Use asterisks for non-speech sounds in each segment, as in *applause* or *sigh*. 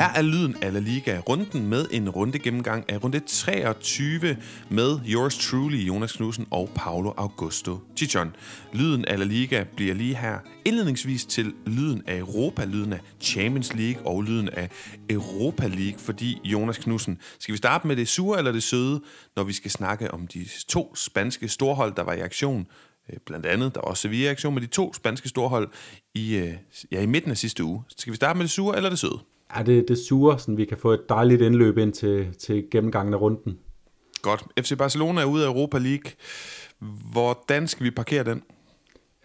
Her er lyden af La Liga-runden med en runde gennemgang af runde 23 med yours truly, Jonas Knudsen og Paolo Augusto Chichon. Lyden af La Liga bliver lige her indledningsvis til lyden af Europa, lyden af Champions League og lyden af Europa League, fordi Jonas Knudsen, skal vi starte med det sure eller det søde, når vi skal snakke om de to spanske storhold, der var i aktion øh, blandt andet. Der var også Sevilla aktion med de to spanske storhold i, øh, ja, i midten af sidste uge. Skal vi starte med det sure eller det søde? Ja, det, det sure, så vi kan få et dejligt indløb ind til, til gennemgangen af runden. Godt. FC Barcelona er ude af Europa League. Hvordan skal vi parkere den?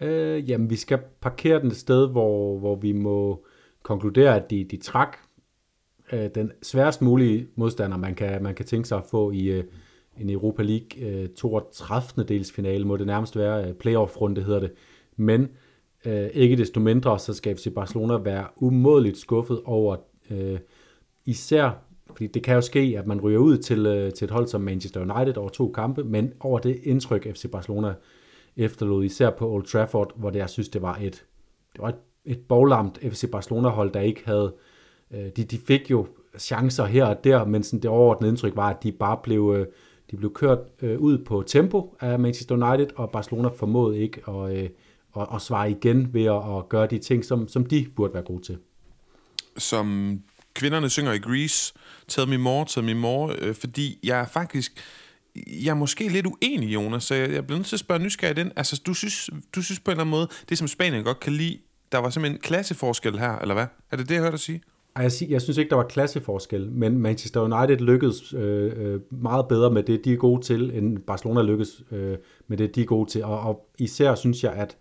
Øh, jamen, vi skal parkere den et sted, hvor, hvor vi må konkludere, at de, de trak øh, den sværest mulige modstander, man kan, man kan tænke sig at få i øh, en Europa League øh, 32. dels finale, må det nærmest være øh, playoff-runde, hedder det. Men øh, ikke desto mindre, så skal FC Barcelona være umådeligt skuffet over øh, især, fordi det kan jo ske, at man ryger ud til, øh, til et hold som Manchester United over to kampe, men over det indtryk FC Barcelona efterlod, især på Old Trafford, hvor det, jeg synes, det var et, det var et, et boglamt FC Barcelona-hold, der ikke havde, øh, de, de fik jo chancer her og der, men sådan det overordnede indtryk var, at de bare blev, øh, de blev kørt øh, ud på tempo af Manchester United, og Barcelona formåede ikke at, øh, at, at svare igen ved at, at gøre de ting, som, som de burde være gode til. Som kvinderne synger i Grease, Tell me more, tell me more, øh, fordi jeg er faktisk, jeg er måske lidt uenig, Jonas, så jeg, jeg bliver nødt til at spørge nysgerrig den. Altså, du synes, du synes på en eller anden måde, det som Spanien godt kan lide, der var simpelthen en klasseforskel her, eller hvad? Er det det, jeg hørte dig sige? Jeg, jeg synes ikke, der var klasseforskel, men Manchester United lykkedes øh, øh, meget bedre med det, de er gode til, end Barcelona lykkedes øh, med det, de er gode til. Og, og især synes jeg, at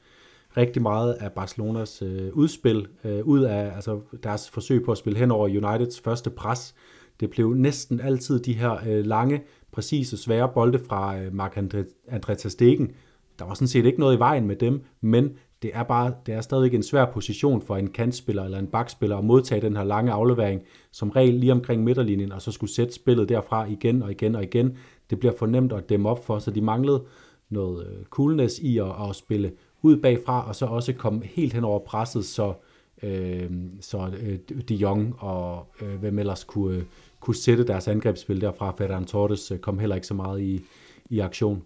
rigtig meget af Barcelonas øh, udspil, øh, ud af altså, deres forsøg på at spille hen over Uniteds første pres, det blev næsten altid de her øh, lange, præcise, svære bolde fra øh, Marc-André Stegen. Der var sådan set ikke noget i vejen med dem, men det er bare det er stadig en svær position for en kantspiller eller en bakspiller at modtage den her lange aflevering, som regel lige omkring midterlinjen, og så skulle sætte spillet derfra igen og igen og igen. Det bliver fornemt at dæmme op for, så de manglede noget øh, coolness i at, at spille ud bagfra, og så også komme helt hen over presset, så, øh, så øh, de Jong og øh, hvem ellers kunne, kunne sætte deres angrebsspil derfra. Ferran Torres øh, kom heller ikke så meget i, i aktion.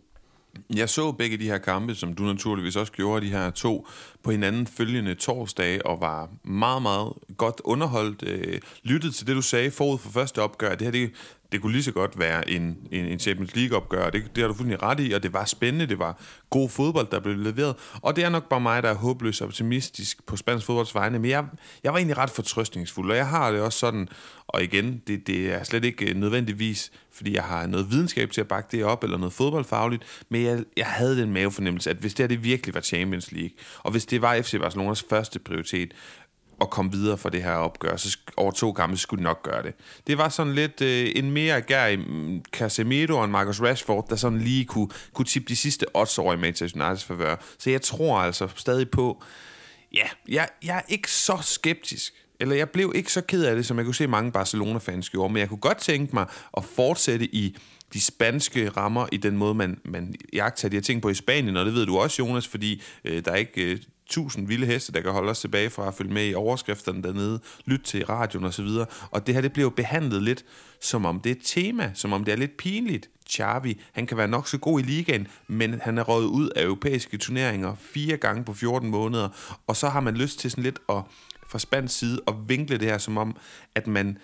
Jeg så begge de her kampe, som du naturligvis også gjorde, de her to på hinanden følgende torsdag, og var meget, meget godt underholdt. Øh, lyttede til det, du sagde forud for første opgør. Det her, det, det kunne lige så godt være en, en, en Champions League-opgør. Det, det har du fuldstændig ret i, og det var spændende. Det var god fodbold, der blev leveret. Og det er nok bare mig, der er håbløs optimistisk på spansk fodbolds vegne. Men jeg, jeg var egentlig ret fortrøstningsfuld, og jeg har det også sådan, og igen, det, det er slet ikke øh, nødvendigvis, fordi jeg har noget videnskab til at bakke det op, eller noget fodboldfagligt, men jeg, jeg havde den mavefornemmelse, at hvis det her det virkelig var Champions League, og hvis det var FC Barcelonas første prioritet, at komme videre for det her opgør, så over to kampe skulle de nok gøre det. Det var sådan lidt øh, en mere gær i mm, Casemiro og Marcus Rashford, der sådan lige kunne, kunne tippe de sidste odds over i Manchester Uniteds favør. Så jeg tror altså stadig på, ja, jeg, jeg er ikke så skeptisk, eller jeg blev ikke så ked af det, som jeg kunne se mange Barcelona-fans gjorde, men jeg kunne godt tænke mig at fortsætte i de spanske rammer i den måde, man, man jagter de her ting på i Spanien, og det ved du også, Jonas, fordi øh, der er ikke øh, tusind vilde heste, der kan holde os tilbage fra at følge med i overskrifterne dernede, lytte til radioen osv. Og, og det her, det bliver jo behandlet lidt, som om det er et tema, som om det er lidt pinligt. Xavi, han kan være nok så god i ligaen, men han er røget ud af europæiske turneringer fire gange på 14 måneder, og så har man lyst til sådan lidt at fra spansk side at vinkle det her som om, at man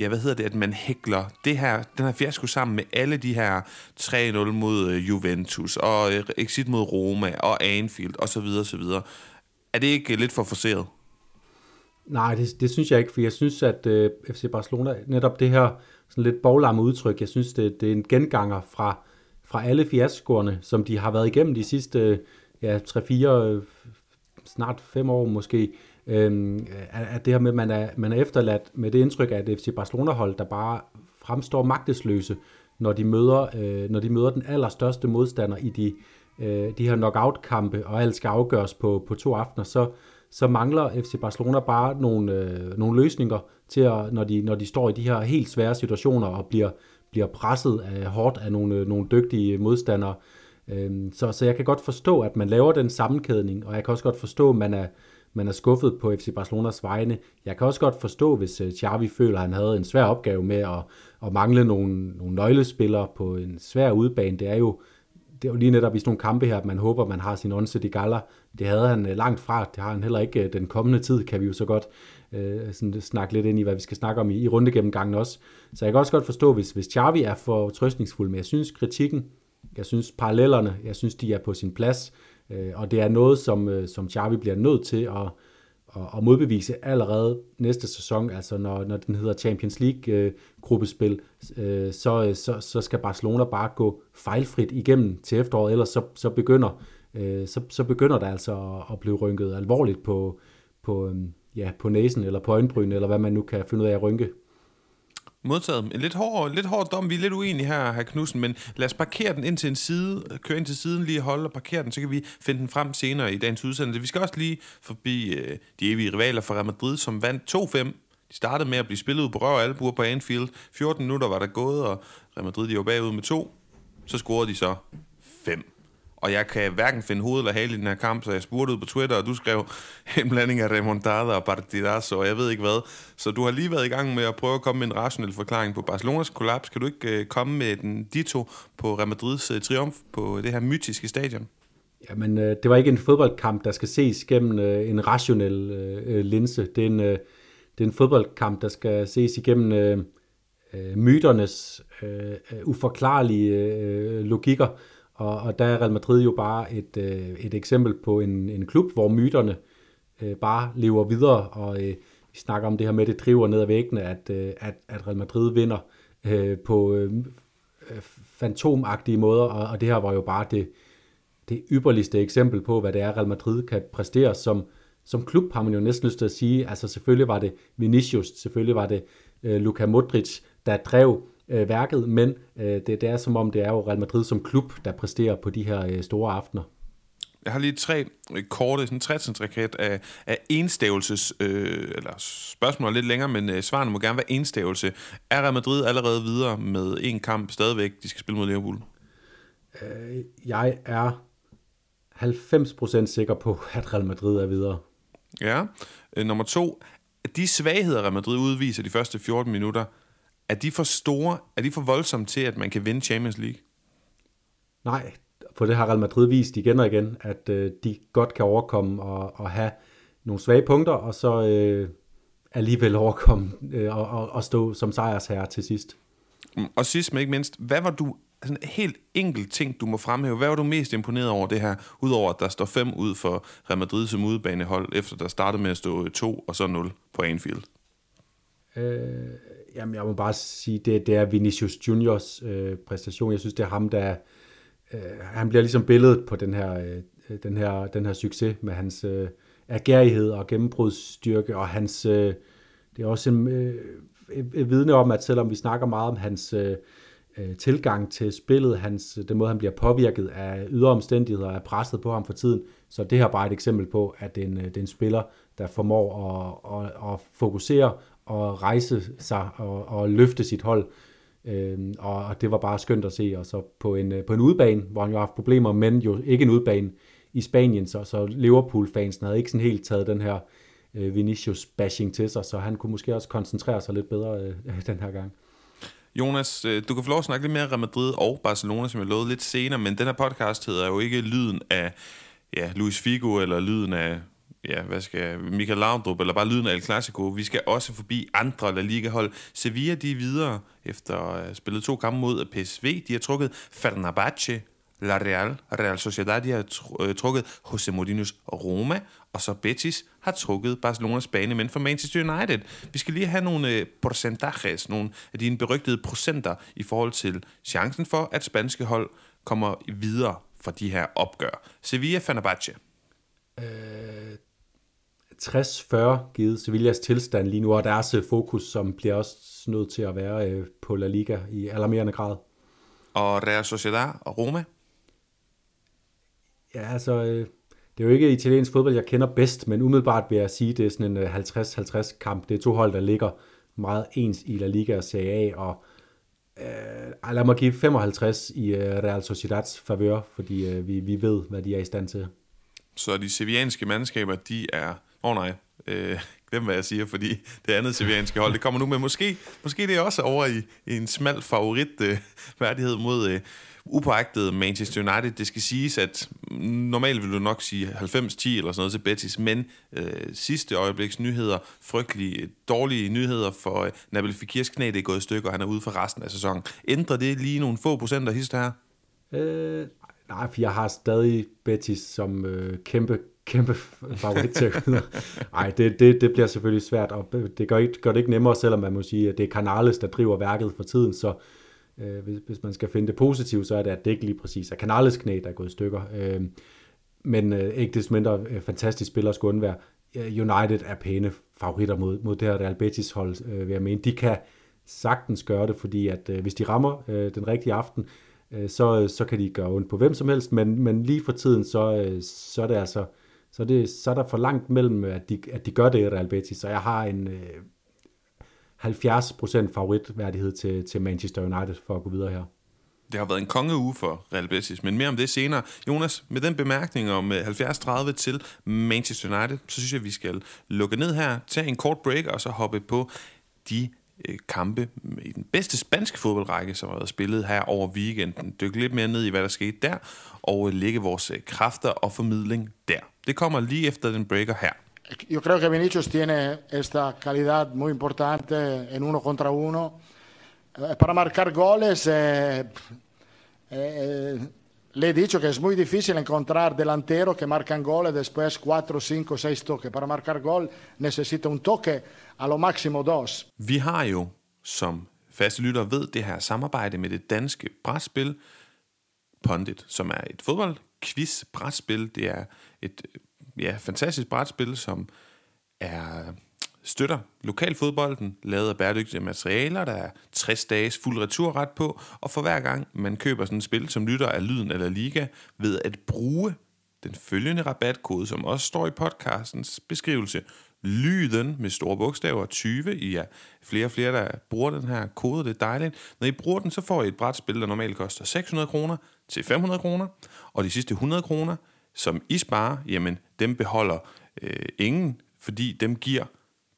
ja, hvad hedder det, at man hækler det her, den her fiasko sammen med alle de her 3-0 mod uh, Juventus, og uh, exit mod Roma, og Anfield, og så videre, så videre. Er det ikke lidt for forceret? Nej, det, det synes jeg ikke, for jeg synes, at uh, øh, FC Barcelona, netop det her sådan lidt boglamme udtryk, jeg synes, det, det er en genganger fra, fra alle fiaskoerne, som de har været igennem de sidste øh, ja, 3-4, snart 5 år måske, øhm, at det her med, at man er, man er efterladt med det indtryk af et FC Barcelona-hold, der bare fremstår magtesløse, når de møder, øh, når de møder den allerstørste modstander i de, øh, de her knockout-kampe, og alt skal afgøres på, på to aftener, så, så mangler FC Barcelona bare nogle, øh, nogle løsninger til, at, når, de, når de står i de her helt svære situationer og bliver, bliver presset af, hårdt af nogle, øh, nogle dygtige modstandere. Øh, så, så jeg kan godt forstå, at man laver den sammenkædning, og jeg kan også godt forstå, at man er, man er skuffet på FC Barcelonas vegne. Jeg kan også godt forstå, hvis øh, Xavi føler, at han havde en svær opgave med at, at mangle nogle, nogle nøglespillere på en svær udbane. Det er jo det er jo lige netop i sådan nogle kampe her, at man håber, at man har sin onse i galler. Det havde han øh, langt fra. Det har han heller ikke øh, den kommende tid, kan vi jo så godt øh, sådan snakke lidt ind i, hvad vi skal snakke om i, i rundegennemgangen også. Så jeg kan også godt forstå, hvis, hvis Xavi er for trøstningsfuld, men jeg synes kritikken, jeg synes parallellerne, jeg synes de er på sin plads, Øh, og det er noget, som, øh, som Xavi bliver nødt til at, at, at modbevise allerede næste sæson, altså når, når den hedder Champions League-gruppespil, øh, så, så, så skal Barcelona bare gå fejlfrit igennem til efteråret, ellers så, så begynder så, så begynder der altså at, blive rynket alvorligt på, på, øhm, ja, på næsen eller på øjenbryn, eller hvad man nu kan finde ud af at rynke. Modtaget. En lidt hård, lidt hård dom. Vi er lidt uenige her, her Knudsen, men lad os parkere den ind til en side, køre ind til siden, lige holde og parkere den, så kan vi finde den frem senere i dagens udsendelse. Vi skal også lige forbi øh, de evige rivaler fra Real Madrid, som vandt 2-5. De startede med at blive spillet ud på røv og albuer på Anfield. 14 minutter var der gået, og Real Madrid de var bagud med to. Så scorede de så 5 og jeg kan hverken finde hoved eller hale i den her kamp, så jeg spurgte ud på Twitter, og du skrev *laughs* en blanding af remontada og partidazo, og jeg ved ikke hvad. Så du har lige været i gang med at prøve at komme med en rationel forklaring på Barcelonas kollaps. Kan du ikke øh, komme med den dito på Real Madrids øh, triumf på det her mytiske stadion? Jamen, øh, det var ikke en fodboldkamp, der skal ses gennem øh, en rationel øh, øh linse. Det er, en, øh, det er en fodboldkamp, der skal ses igennem øh, myternes øh, uforklarlige øh, logikker. Og, og der er Real Madrid jo bare et, øh, et eksempel på en, en klub, hvor myterne øh, bare lever videre, og øh, vi snakker om det her med, det driver ned ad væggene, at, øh, at, at Real Madrid vinder øh, på øh, øh, fantomagtige måder, og, og det her var jo bare det, det ypperligste eksempel på, hvad det er, Real Madrid kan præstere som, som klub, har man jo næsten lyst til at sige. Altså selvfølgelig var det Vinicius, selvfølgelig var det øh, Luka Modric, der drev øh, værket, men øh, det, det er som om, det er jo Real Madrid som klub, der præsterer på de her øh, store aftener. Jeg har lige tre øh, korte, sådan tre af, af enstavelses, øh, eller spørgsmål lidt længere, men øh, svarene må gerne være enstavelse. Er Real Madrid allerede videre med en kamp stadigvæk, de skal spille mod Liverpool? Øh, jeg er 90% sikker på, at Real Madrid er videre. Ja. Øh, nummer to. De svagheder, Real Madrid udviser de første 14 minutter, er de for store, er de for voldsomme til, at man kan vinde Champions League? Nej, for det har Real Madrid vist igen og igen, at øh, de godt kan overkomme og, og have nogle svage punkter, og så øh, alligevel overkomme øh, og, og, og stå som sejrsherre til sidst. Og sidst men ikke mindst, hvad var du, sådan helt enkelt ting, du må fremhæve, hvad var du mest imponeret over det her, udover at der står fem ud for Real Madrid som udebanehold, efter der startede med at stå to og så 0 på Anfield? Øh, Jamen, jeg må bare sige, det, det er Vinicius Juniors øh, præstation. Jeg synes, det er ham, der... Øh, han bliver ligesom billedet på den her, øh, den her, den her succes med hans øh, agerighed og gennembrudsstyrke, og hans... Øh, det er også en, øh, et, vidne om, at selvom vi snakker meget om hans øh, øh tilgang til spillet, hans, den måde, han bliver påvirket af ydre omstændigheder, er presset på ham for tiden, så det her er bare et eksempel på, at det er en, øh, det er en spiller, der formår at, at, at fokusere at rejse sig og, og løfte sit hold. Øhm, og det var bare skønt at se, og så på en, øh, på en udbane, hvor han jo har haft problemer, men jo ikke en udbane i Spanien, så, så Liverpool-fansen havde ikke sådan helt taget den her øh, Vinicius-bashing til sig, så han kunne måske også koncentrere sig lidt bedre øh, *laughs* den her gang. Jonas, øh, du kan få lov at snakke lidt mere om Real Madrid og Barcelona, som jeg lovede lidt senere, men den her podcast hedder jo ikke lyden af ja, Luis Figo eller lyden af ja, hvad skal Michael Laudrup, eller bare lyden af El Clasico. Vi skal også forbi andre La Liga-hold. Sevilla, de er videre efter at have spillet to kampe mod PSV. De har trukket Fenerbahce, La Real, Real Sociedad, de har øh, trukket Jose Mourinho's Roma, og så Betis har trukket Barcelonas bane, men for Manchester United. Vi skal lige have nogle øh, nogle af dine berygtede procenter i forhold til chancen for, at spanske hold kommer videre fra de her opgør. Sevilla Fenerbahce. Øh, 60-40 givet Sevillas tilstand lige nu, og deres øh, fokus, som bliver også nødt til at være øh, på La Liga i alarmerende grad. Og Real Sociedad og Roma? Ja, altså, øh, det er jo ikke italiensk fodbold, jeg kender bedst, men umiddelbart vil jeg sige, det er sådan en 50-50 kamp. Det er to hold, der ligger meget ens i La Liga og Serie A, og øh, lad mig give 55 i Real Sociedads favør, fordi øh, vi, vi ved, hvad de er i stand til. Så de sevianske mandskaber, de er Åh oh, nej, øh, glem hvad jeg siger, fordi det andet severianske hold, det kommer nu med. Måske, måske det er også over i, i en smal favorit øh, værdighed mod øh, upåagtet Manchester United. Det skal siges, at normalt vil du nok sige 90-10 eller sådan noget til Betis, men øh, sidste øjebliks nyheder, frygtelige, øh, dårlige nyheder for øh, Nabil Fikirs knæ, det er gået i stykker, og han er ude for resten af sæsonen. Ændrer det lige nogle få procent af hister her? Øh, nej, for jeg har stadig Betis som øh, kæmpe kæmpe favorit til at Nej, det, det, det bliver selvfølgelig svært, og det gør, ikke, gør det ikke nemmere, selvom man må sige, at det er Canales, der driver værket for tiden, så øh, hvis, hvis man skal finde det positive, så er det, at det ikke lige præcis er Canales knæ, der er gået i stykker. Øh, men øh, ikke desto mindre øh, fantastisk spiller skulle undvære. Øh, United er pæne favoritter mod, mod det her Real Betis hold, øh, vil jeg mene. De kan sagtens gøre det, fordi at øh, hvis de rammer øh, den rigtige aften, øh, så, øh, så kan de gøre ondt på hvem som helst, men, men lige for tiden, så, øh, så er det altså så, det, så er der for langt mellem, øh, at de, at de gør det i Real Betis, så jeg har en øh, 70% favoritværdighed til, til Manchester United for at gå videre her. Det har været en kongeuge for Real Betis, men mere om det senere. Jonas, med den bemærkning om øh, 70-30 til Manchester United, så synes jeg, at vi skal lukke ned her, tage en kort break og så hoppe på de Øh, kampe i den bedste spanske fodboldrække, som har været spillet her over weekenden. Dykke lidt mere ned i, hvad der skete der, og øh, lægge vores øh, kræfter og formidling der. Det kommer lige efter den breaker her. Yo creo que Vinicius tiene esta calidad muy importante en uno contra uno. Eh, para marcar goles, eh, eh, eh le he dicho que es muy difícil encontrar delantero que marcan goles después 4, 5, 6 toques. Para marcar gol necesita un toque, a lo máximo dos. Vi har jo, som faste lytter ved, det her samarbejde med det danske brætspil Pondit, som er et fodboldquiz brætspil. Det er et ja, fantastisk brætspil, som er støtter lokalfodbolden, lavet af bæredygtige materialer, der er 60 dages fuld returret på, og for hver gang man køber sådan et spil som lytter af Lyden eller Liga, ved at bruge den følgende rabatkode, som også står i podcastens beskrivelse, lyden med store bogstaver 20. I er flere og flere, der bruger den her kode, det er dejligt. Når I bruger den, så får I et brætspil, der normalt koster 600 kroner til 500 kroner, og de sidste 100 kroner, som I sparer, jamen dem beholder øh, ingen, fordi dem giver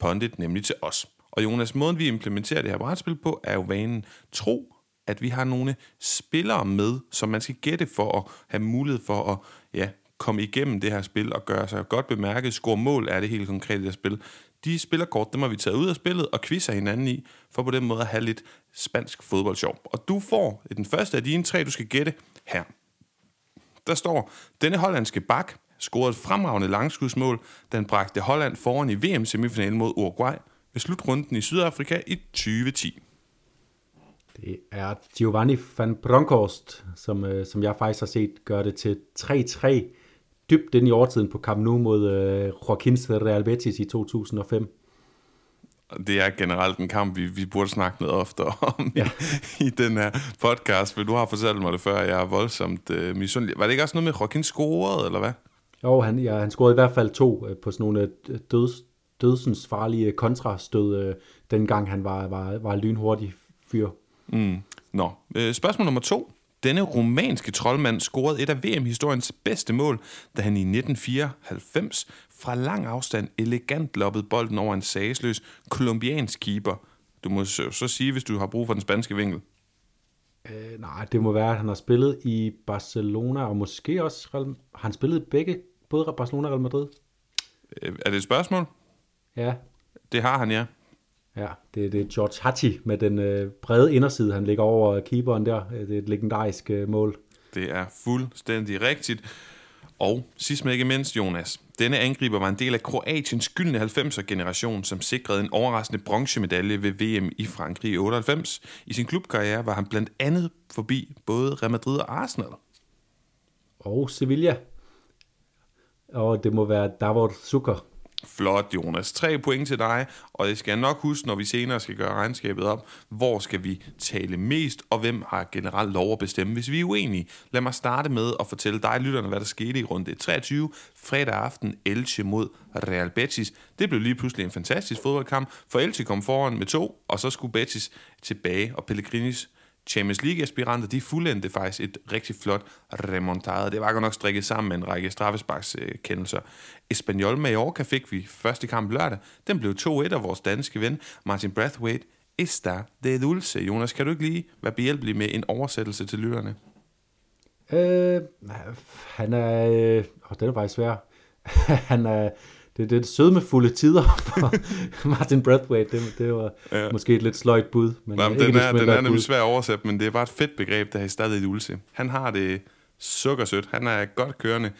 Pondit nemlig til os. Og Jonas, måden vi implementerer det her brætspil på, er jo vanen tro, at vi har nogle spillere med, som man skal gætte for at have mulighed for at ja, komme igennem det her spil og gøre sig godt bemærket. Score mål er det helt konkret i det spil. De spillerkort, dem har vi taget ud af spillet og quizzer hinanden i, for på den måde at have lidt spansk fodboldsjov. Og du får den første af dine tre, du skal gætte her. Der står, denne hollandske bak scorede et fremragende langskudsmål, han bragte Holland foran i VM-semifinalen mod Uruguay ved slutrunden i Sydafrika i 2010. Det er Giovanni van Bronckhorst, som, øh, som jeg faktisk har set gøre det til 3-3 dybt ind i overtiden på Camp Nou mod øh, Joaquins Real Betis i 2005 det er generelt en kamp, vi, vi burde snakke noget ofte om ja. i, *laughs* i den her podcast, for du har fortalt mig det før, jeg er voldsomt øh, misundelig. Var det ikke også noget med Joaquin scorede, eller hvad? Jo, han, ja, han scorede i hvert fald to øh, på sådan nogle øh, døds, dødsens farlige kontrastød, øh, dengang han var, var, var lynhurtig fyr. Mm. Nå, øh, spørgsmål nummer to. Denne romanske troldmand scorede et af VM-historiens bedste mål, da han i 1994 fra lang afstand elegant loppede bolden over en sagesløs kolumbiansk keeper. Du må så, så sige, hvis du har brug for den spanske vinkel. Øh, nej, det må være, at han har spillet i Barcelona, og måske også... Han spillet begge, både Barcelona og Real Madrid? Øh, er det et spørgsmål? Ja. Det har han, ja. Ja, det, det er George Hachi med den øh, brede inderside, han ligger over keeperen der. Det er et legendarisk øh, mål. Det er fuldstændig rigtigt. Og sidst men ikke mindst, Jonas. Denne angriber var en del af Kroatiens gyldne 90'er-generation, som sikrede en overraskende bronzemedalje ved VM i Frankrig i 98. I sin klubkarriere var han blandt andet forbi både Real Madrid og Arsenal. Og Sevilla. Og det må være Davor Zucker. Flot, Jonas. Tre point til dig, og det skal jeg nok huske, når vi senere skal gøre regnskabet op. Hvor skal vi tale mest, og hvem har generelt lov at bestemme, hvis vi er uenige? Lad mig starte med at fortælle dig, lytterne, hvad der skete i runde 23, fredag aften, Elche mod Real Betis. Det blev lige pludselig en fantastisk fodboldkamp, for Elche kom foran med to, og så skulle Betis tilbage, og Pellegrinis Champions League-aspiranter, de fuldendte faktisk et rigtig flot remontade. Det var godt nok strikket sammen med en række straffesparkskendelser. Espanyol Mallorca fik vi første kamp lørdag. Den blev 2-1 af vores danske ven, Martin Brathwaite. Esta de dulce. Jonas, kan du ikke lige være behjælpelig med en oversættelse til lytterne? Øh, han er... Øh, den er faktisk svær. *laughs* han er... Det, det er sødmefulde tider *laughs* for Martin Brathwaite. Det, det var ja. måske et lidt sløjt bud. Men Jamen, den er, den er nemlig svær at oversætte, men det er bare et fedt begreb, der er stadig et ulse. Han har det sukkersødt. Han er godt kørende.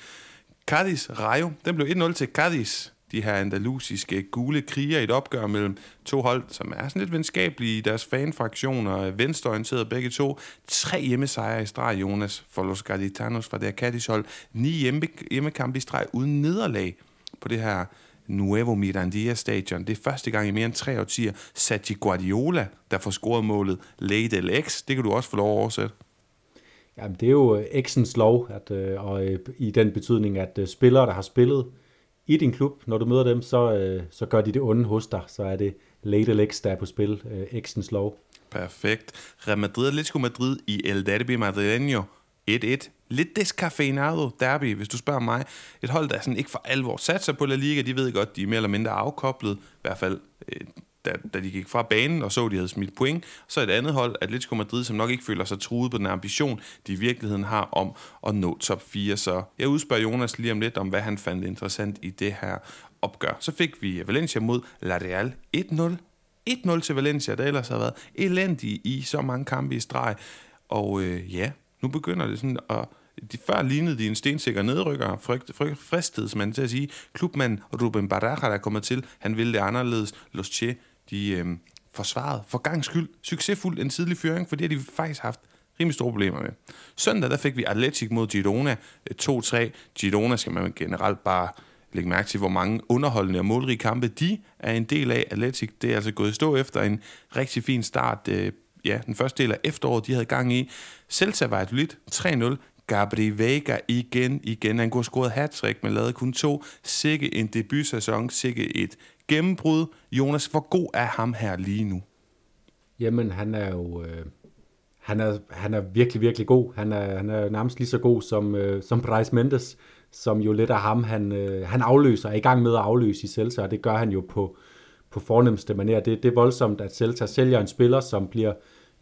Cadiz Rayo, den blev 1-0 til Cadiz de her andalusiske gule kriger i et opgør mellem to hold, som er sådan lidt venskabelige i deres fanfraktioner, venstreorienterede begge to. Tre hjemmesejre i streg, Jonas, for Los Gaditanos fra der Cadiz hold. Ni hjemme, hjemmekampe i streg uden nederlag på det her Nuevo Mirandia stadion. Det er første gang i mere end tre årtier, Sergio Guardiola, der får scoret målet Late X. Det kan du også få lov at oversætte. Jamen, det er jo X'ens lov, at, øh, og øh, i den betydning, at øh, spillere, der har spillet i din klub, når du møder dem, så, øh, så gør de det onde hos dig. Så er det late legs, der er på spil. Øh, X'ens lov. Perfekt. Real Madrid, Atletico Madrid i El Derby Madrileño 1-1. Lidt descafeinado derby, hvis du spørger mig. Et hold, der sådan ikke for alvor satser på La Liga. De ved godt, de er mere eller mindre afkoblet. I hvert fald øh, da, da de gik fra banen og så, at de havde smidt point. Så et andet hold, Atletico Madrid, som nok ikke føler sig truet på den ambition, de i virkeligheden har om at nå top 4. Så jeg udspørger Jonas lige om lidt om, hvad han fandt interessant i det her opgør. Så fik vi Valencia mod La Real 1-0. 1-0 til Valencia, der ellers har været elendig i så mange kampe i streg. Og øh, ja, nu begynder det sådan at de før lignede de en stensikker nedrykker, frygt, frygt, fristet, man til at sige. Klubmand Ruben Baraja, der kommer til, han ville det anderledes. Los Che, de øh, forsvarede for gang skyld succesfuldt en tidlig føring, for det har de faktisk haft rimelig store problemer med. Søndag der fik vi Atletic mod Girona øh, 2-3. Girona skal man generelt bare lægge mærke til, hvor mange underholdende og målrige kampe de er en del af. Atletic, det er altså gået i stå efter en rigtig fin start. Øh, ja, den første del af efteråret, de havde gang i. Celta var et lidt 3-0. Gabri Vega igen, igen. Han kunne have scoret hat men lavede kun to. Sikke en debutsæson, sikke et gennembrud. Jonas, hvor god er ham her lige nu? Jamen, han er jo... Øh, han, er, han er virkelig, virkelig god. Han er, han er nærmest lige så god som, øh, som Bryce Mendes, som jo lidt af ham, han, øh, han afløser, er i gang med at afløse i Celta, og det gør han jo på, på fornemmeste manér. Det, det er voldsomt, at Celta sælger en spiller, som bliver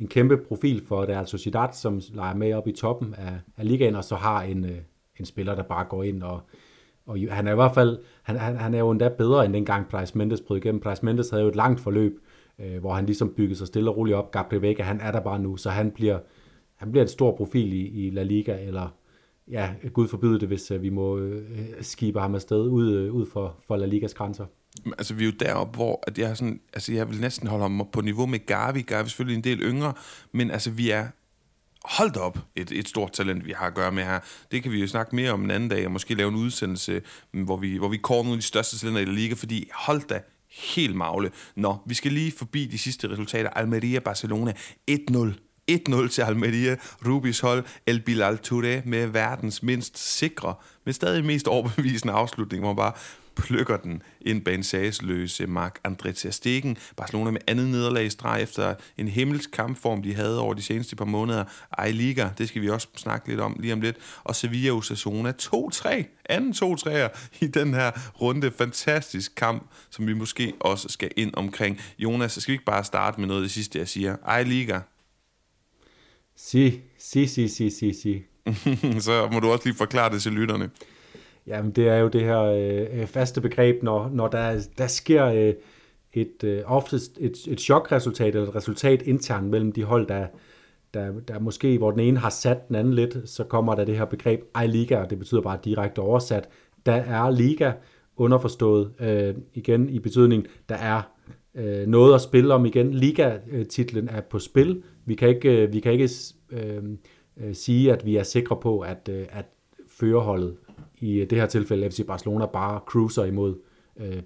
en kæmpe profil for Real Sociedad, som leger med op i toppen af, af ligaen, og så har en, øh, en spiller, der bare går ind og, og han er i hvert fald, han, han, han er jo endda bedre end dengang Price Mendes brød igennem. Price Mendes havde jo et langt forløb, øh, hvor han ligesom byggede sig stille og roligt op. Gabriel Vega, han er der bare nu, så han bliver, han bliver en stor profil i, i La Liga, eller ja, Gud forbyde det, hvis øh, vi må øh, skibe ham afsted ud, øh, ud for, for La Ligas grænser. Altså, vi er jo deroppe, hvor at jeg, sådan, altså, jeg vil næsten holde ham på niveau med Gavi. Gavi er selvfølgelig en del yngre, men altså, vi er hold op et, et stort talent, vi har at gøre med her. Det kan vi jo snakke mere om en anden dag, og måske lave en udsendelse, mm, hvor vi, hvor vi kårer nogle af de største talenter i la liga, fordi hold da helt magle. Nå, vi skal lige forbi de sidste resultater. Almeria-Barcelona 1-0. 1-0 til Almeria, Rubis hold, El Bilal Touré med verdens mindst sikre, men stadig mest overbevisende afslutning, hvor man bare plukker den ind bag en sagsløse Mark André Ter Stegen. Barcelona med andet nederlag i streg efter en himmelsk kampform, de havde over de seneste par måneder. Ej Liga, det skal vi også snakke lidt om lige om lidt. Og Sevilla Osasuna 2-3, anden 2-3'er i den her runde. Fantastisk kamp, som vi måske også skal ind omkring. Jonas, skal vi ikke bare starte med noget af det sidste, jeg siger? Ej Liga. Si, si, si, si, si, si. *laughs* Så må du også lige forklare det til lytterne. Jamen, det er jo det her øh, faste begreb, når, når der, der sker øh, et, øh, oftest et, et chokresultat, eller et resultat internt mellem de hold, der, der, der måske, hvor den ene har sat den anden lidt, så kommer der det her begreb I-liga, og det betyder bare direkte oversat, der er liga underforstået øh, igen i betydning, der er øh, noget at spille om igen. Liga-titlen er på spil. Vi kan ikke, øh, vi kan ikke øh, øh, sige, at vi er sikre på, at, øh, at førerholdet i det her tilfælde FC Barcelona bare cruiser imod øh,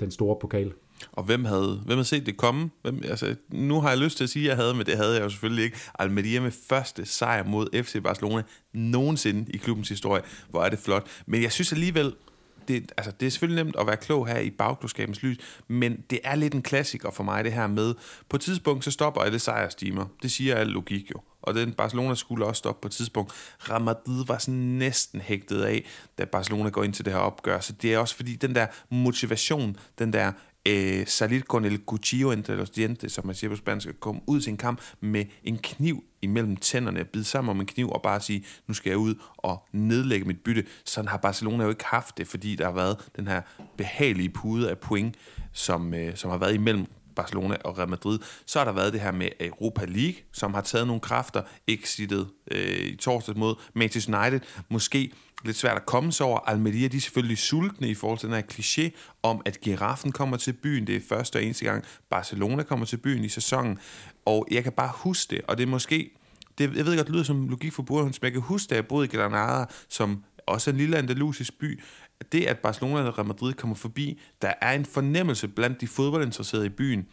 den store pokal. Og hvem havde, hvem havde set det komme? Hvem, altså, nu har jeg lyst til at sige, at jeg havde, men det havde jeg jo selvfølgelig ikke. Almeria med første sejr mod FC Barcelona nogensinde i klubbens historie. Hvor er det flot. Men jeg synes alligevel, det, altså, det er selvfølgelig nemt at være klog her i bagklodskabens lys, men det er lidt en klassiker for mig, det her med, på et tidspunkt, så stopper alle sejrstimer. Det siger al logik jo. Og den Barcelona skulle også stoppe på et tidspunkt. Ramadid var sådan næsten hægtet af, da Barcelona går ind til det her opgør. Så det er også fordi, den der motivation, den der Øh, eh, salir con el cuchillo entre los dientes, som man siger på spansk, at komme ud til en kamp med en kniv imellem tænderne, bide sammen om en kniv og bare sige, nu skal jeg ud og nedlægge mit bytte. Sådan har Barcelona jo ikke haft det, fordi der har været den her behagelige pude af point, som, øh, som har været imellem Barcelona og Real Madrid. Så har der været det her med Europa League, som har taget nogle kræfter, exitet øh, i torsdag mod Manchester United. Måske lidt svært at komme sig over. Almeria de er selvfølgelig sultne i forhold til den her kliché om, at giraffen kommer til byen. Det er første og eneste gang, Barcelona kommer til byen i sæsonen. Og jeg kan bare huske det, og det er måske... Det, jeg ved godt, det lyder som logik for Burhund, men jeg kan huske, da jeg boede i Granada, som også en lille andalusisk by, det, at Barcelona og Real Madrid kommer forbi, der er en fornemmelse blandt de fodboldinteresserede i byen,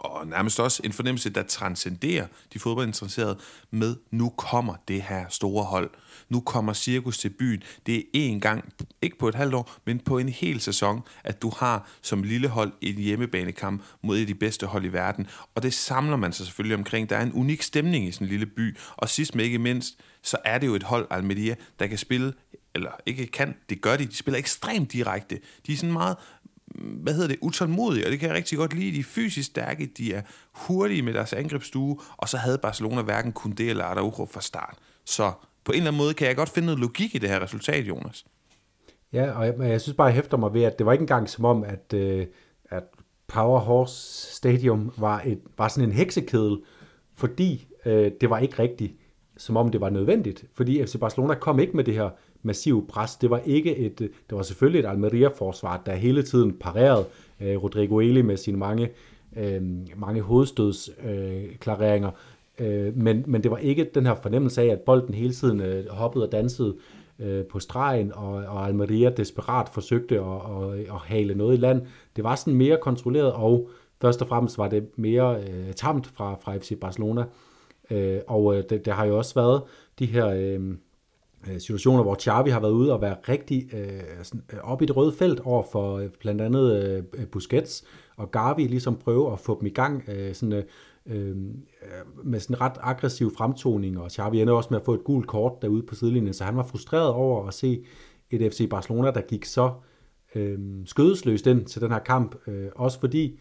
og nærmest også en fornemmelse, der transcenderer de fodboldinteresserede med, nu kommer det her store hold. Nu kommer cirkus til byen. Det er én gang, ikke på et halvt år, men på en hel sæson, at du har som lille hold en hjemmebanekamp mod et af de bedste hold i verden. Og det samler man sig selvfølgelig omkring. Der er en unik stemning i sådan en lille by. Og sidst men ikke mindst, så er det jo et hold, Almeria, der kan spille eller ikke kan, det gør de. De spiller ekstremt direkte. De er sådan meget mm, hvad hedder det, utålmodige, og det kan jeg rigtig godt lide. De er fysisk stærke, de er hurtige med deres angrebsstue, og så havde Barcelona hverken kun det eller Araujo fra start. Så på en eller anden måde kan jeg godt finde noget logik i det her resultat, Jonas. Ja, og jeg, jeg synes bare, jeg hæfter mig ved, at det var ikke engang som om, at, øh, at Power Horse Stadium var, et, var sådan en heksekedel, fordi øh, det var ikke rigtigt, som om det var nødvendigt. Fordi FC Barcelona kom ikke med det her massiv pres. Det var ikke et, øh, det var selvfølgelig et Almeria-forsvar, der hele tiden parerede øh, Rodrigo Eli med sine mange, øh, mange hovedstødsklareringer, øh, øh, men, men det var ikke den her fornemmelse af, at bolden hele tiden øh, hoppede og dansede øh, på stregen, og, og Almeria desperat forsøgte at, at, at hale noget i land. Det var sådan mere kontrolleret, og først og fremmest var det mere øh, tamt fra, fra FC Barcelona. Øh, og øh, det, det har jo også været de her... Øh, Øh, situationer, hvor Xavi har været ude og være rigtig øh, sådan, øh, op i det røde felt over for øh, blandt andet øh, Busquets, og Gavi ligesom prøve at få dem i gang øh, sådan, øh, med sådan ret aggressiv fremtoning, og Xavi ender også med at få et gult kort derude på sidelinjen, så han var frustreret over at se et FC Barcelona, der gik så øh, skødesløst ind til den her kamp, øh, også fordi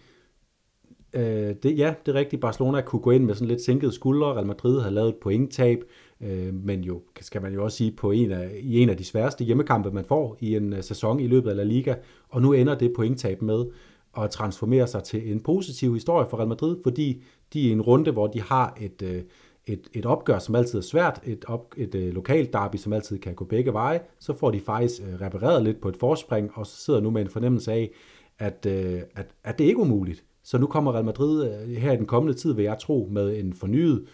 øh, det, ja, det rigtige Barcelona kunne gå ind med sådan lidt sænkede skuldre, Real Madrid havde lavet et pointtab, øh, men jo, skal man jo også sige, på en af, i en af de sværeste hjemmekampe, man får i en øh, sæson i løbet af La Liga, og nu ender det pointtab med at transformere sig til en positiv historie for Real Madrid, fordi de er i en runde, hvor de har et, øh, et, et opgør, som altid er svært, et, op, et uh, lokalt derby, som altid kan gå begge veje, så får de faktisk repareret lidt på et forspring, og så sidder nu med en fornemmelse af, at, at, at det ikke er umuligt. Så nu kommer Real Madrid her i den kommende tid, vil jeg tro, med en fornyet øh,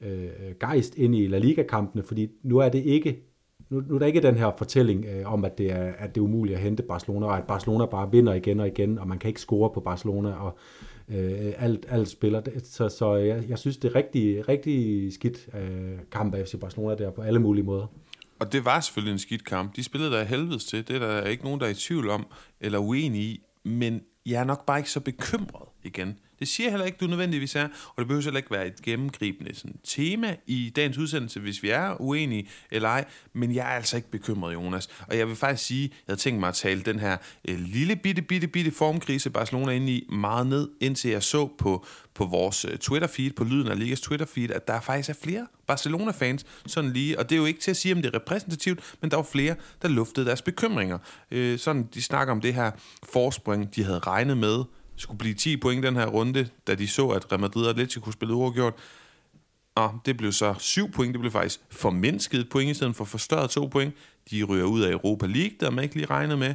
Øh, gejst ind i La Liga-kampene, fordi nu er det ikke nu, nu er der ikke den her fortælling øh, om, at det, er, at det er umuligt at hente Barcelona, og at Barcelona bare vinder igen og igen, og man kan ikke score på Barcelona, og øh, alt, alt spiller. Så, så jeg, jeg synes, det er rigtig, rigtig skidt øh, kamp af FC Barcelona der på alle mulige måder. Og det var selvfølgelig en skidt kamp. De spillede der helvedes til. Det er der ikke nogen, der er i tvivl om, eller uenig i. Men jeg er nok bare ikke så bekymret igen. Det siger heller ikke, du nødvendigvis er, og det behøver heller ikke være et gennemgribende sådan, tema i dagens udsendelse, hvis vi er uenige eller ej, men jeg er altså ikke bekymret, Jonas. Og jeg vil faktisk sige, jeg havde tænkt mig at tale den her øh, lille bitte, bitte, bitte formkrise, Barcelona ind i, meget ned, indtil jeg så på, på vores øh, Twitter-feed, på Lyden af Ligas Twitter-feed, at der faktisk er flere Barcelona-fans, sådan lige, og det er jo ikke til at sige, om det er repræsentativt, men der var flere, der luftede deres bekymringer. Øh, sådan, de snakker om det her forspring, de havde regnet med, skulle blive 10 point den her runde, da de så, at Real Madrid og Atletico spillede uafgjort. Og det blev så 7 point. Det blev faktisk formindsket point i stedet for forstørret 2 point. De ryger ud af Europa League, der man ikke lige regnet med.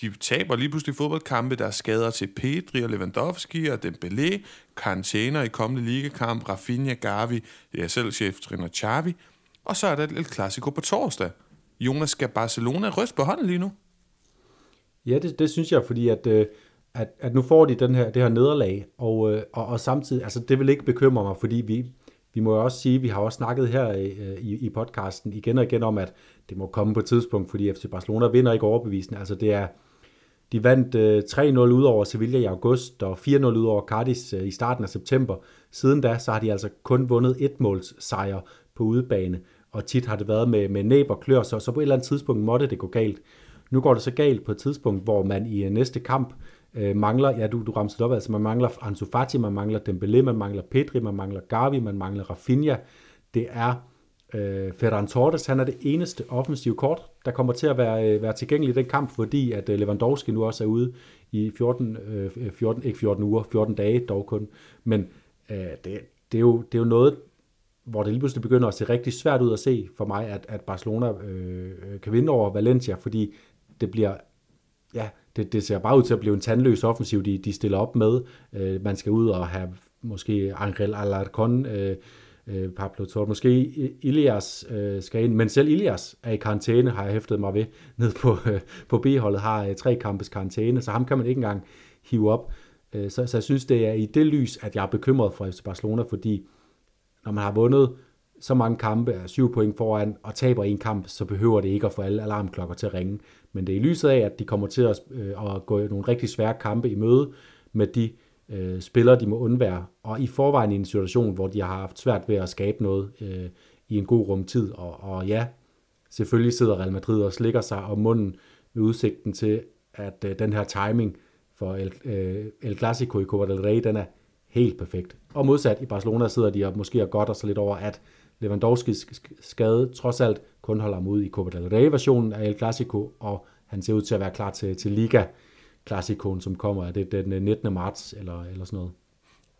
De taber lige pludselig fodboldkampe, der er skader til Pedri og Lewandowski og Dembélé, karantæner i kommende ligakamp, Rafinha, Gavi, det er selv cheftræner Xavi. Og så er der et lille klassiko på torsdag. Jonas, skal Barcelona ryste på hånden lige nu? Ja, det, det synes jeg, fordi at øh, at, at nu får de den her, det her nederlag, og, øh, og, og samtidig, altså det vil ikke bekymre mig, fordi vi, vi må jo også sige, vi har også snakket her i, i, i podcasten igen og igen om, at det må komme på et tidspunkt, fordi FC Barcelona vinder ikke overbevisende. Altså det er, de vandt øh, 3-0 ud over Sevilla i august og 4-0 ud over Cardis øh, i starten af september. Siden da, så har de altså kun vundet et måls sejr på udebane, og tit har det været med, med næb og klør, så, så på et eller andet tidspunkt måtte det gå galt. Nu går det så galt på et tidspunkt, hvor man i øh, næste kamp øh, mangler, ja du, du ramte det op, altså man mangler Ansu Fati, man mangler Dembélé, man mangler Pedri, man mangler Gavi, man mangler Rafinha. Det er øh, Ferran Torres, han er det eneste offensive kort, der kommer til at være, øh, være tilgængelig i den kamp, fordi at øh, Lewandowski nu også er ude i 14, øh, 14, ikke 14 uger, 14 dage dog kun, men øh, det, det, er jo, det er jo noget, hvor det lige pludselig begynder at se rigtig svært ud at se for mig, at, at Barcelona øh, kan vinde over Valencia, fordi det bliver, ja, det, det ser bare ud til at blive en tandløs offensiv, de, de stiller op med. Øh, man skal ud og have måske Angel Alarcon, øh, øh, Pablo Torres, måske Ilias øh, skal ind, men selv Ilias er i karantæne, har jeg hæftet mig ved, ned på, øh, på B-holdet, har øh, tre kampes karantæne, så ham kan man ikke engang hive op. Øh, så, så jeg synes, det er i det lys, at jeg er bekymret for FC Barcelona, fordi når man har vundet så mange kampe, er syv point foran, og taber en kamp, så behøver det ikke at få alle alarmklokker til at ringe. Men det er i lyset af, at de kommer til at, øh, at gå nogle rigtig svære kampe i møde med de øh, spillere, de må undvære. Og i forvejen i en situation, hvor de har haft svært ved at skabe noget øh, i en god rumtid. Og, og ja, selvfølgelig sidder Real Madrid og slikker sig om munden med udsigten til, at øh, den her timing for El, øh, El Clasico i Copa del Rey, den er helt perfekt. Og modsat i Barcelona sidder de og måske og godt og så lidt over, at Lewandowskis skade trods alt kun holder ham ud i Copa del Rey-versionen af El Clasico, og han ser ud til at være klar til, til Liga Clasicoen, som kommer. Er det den øh, 19. marts eller, eller sådan noget?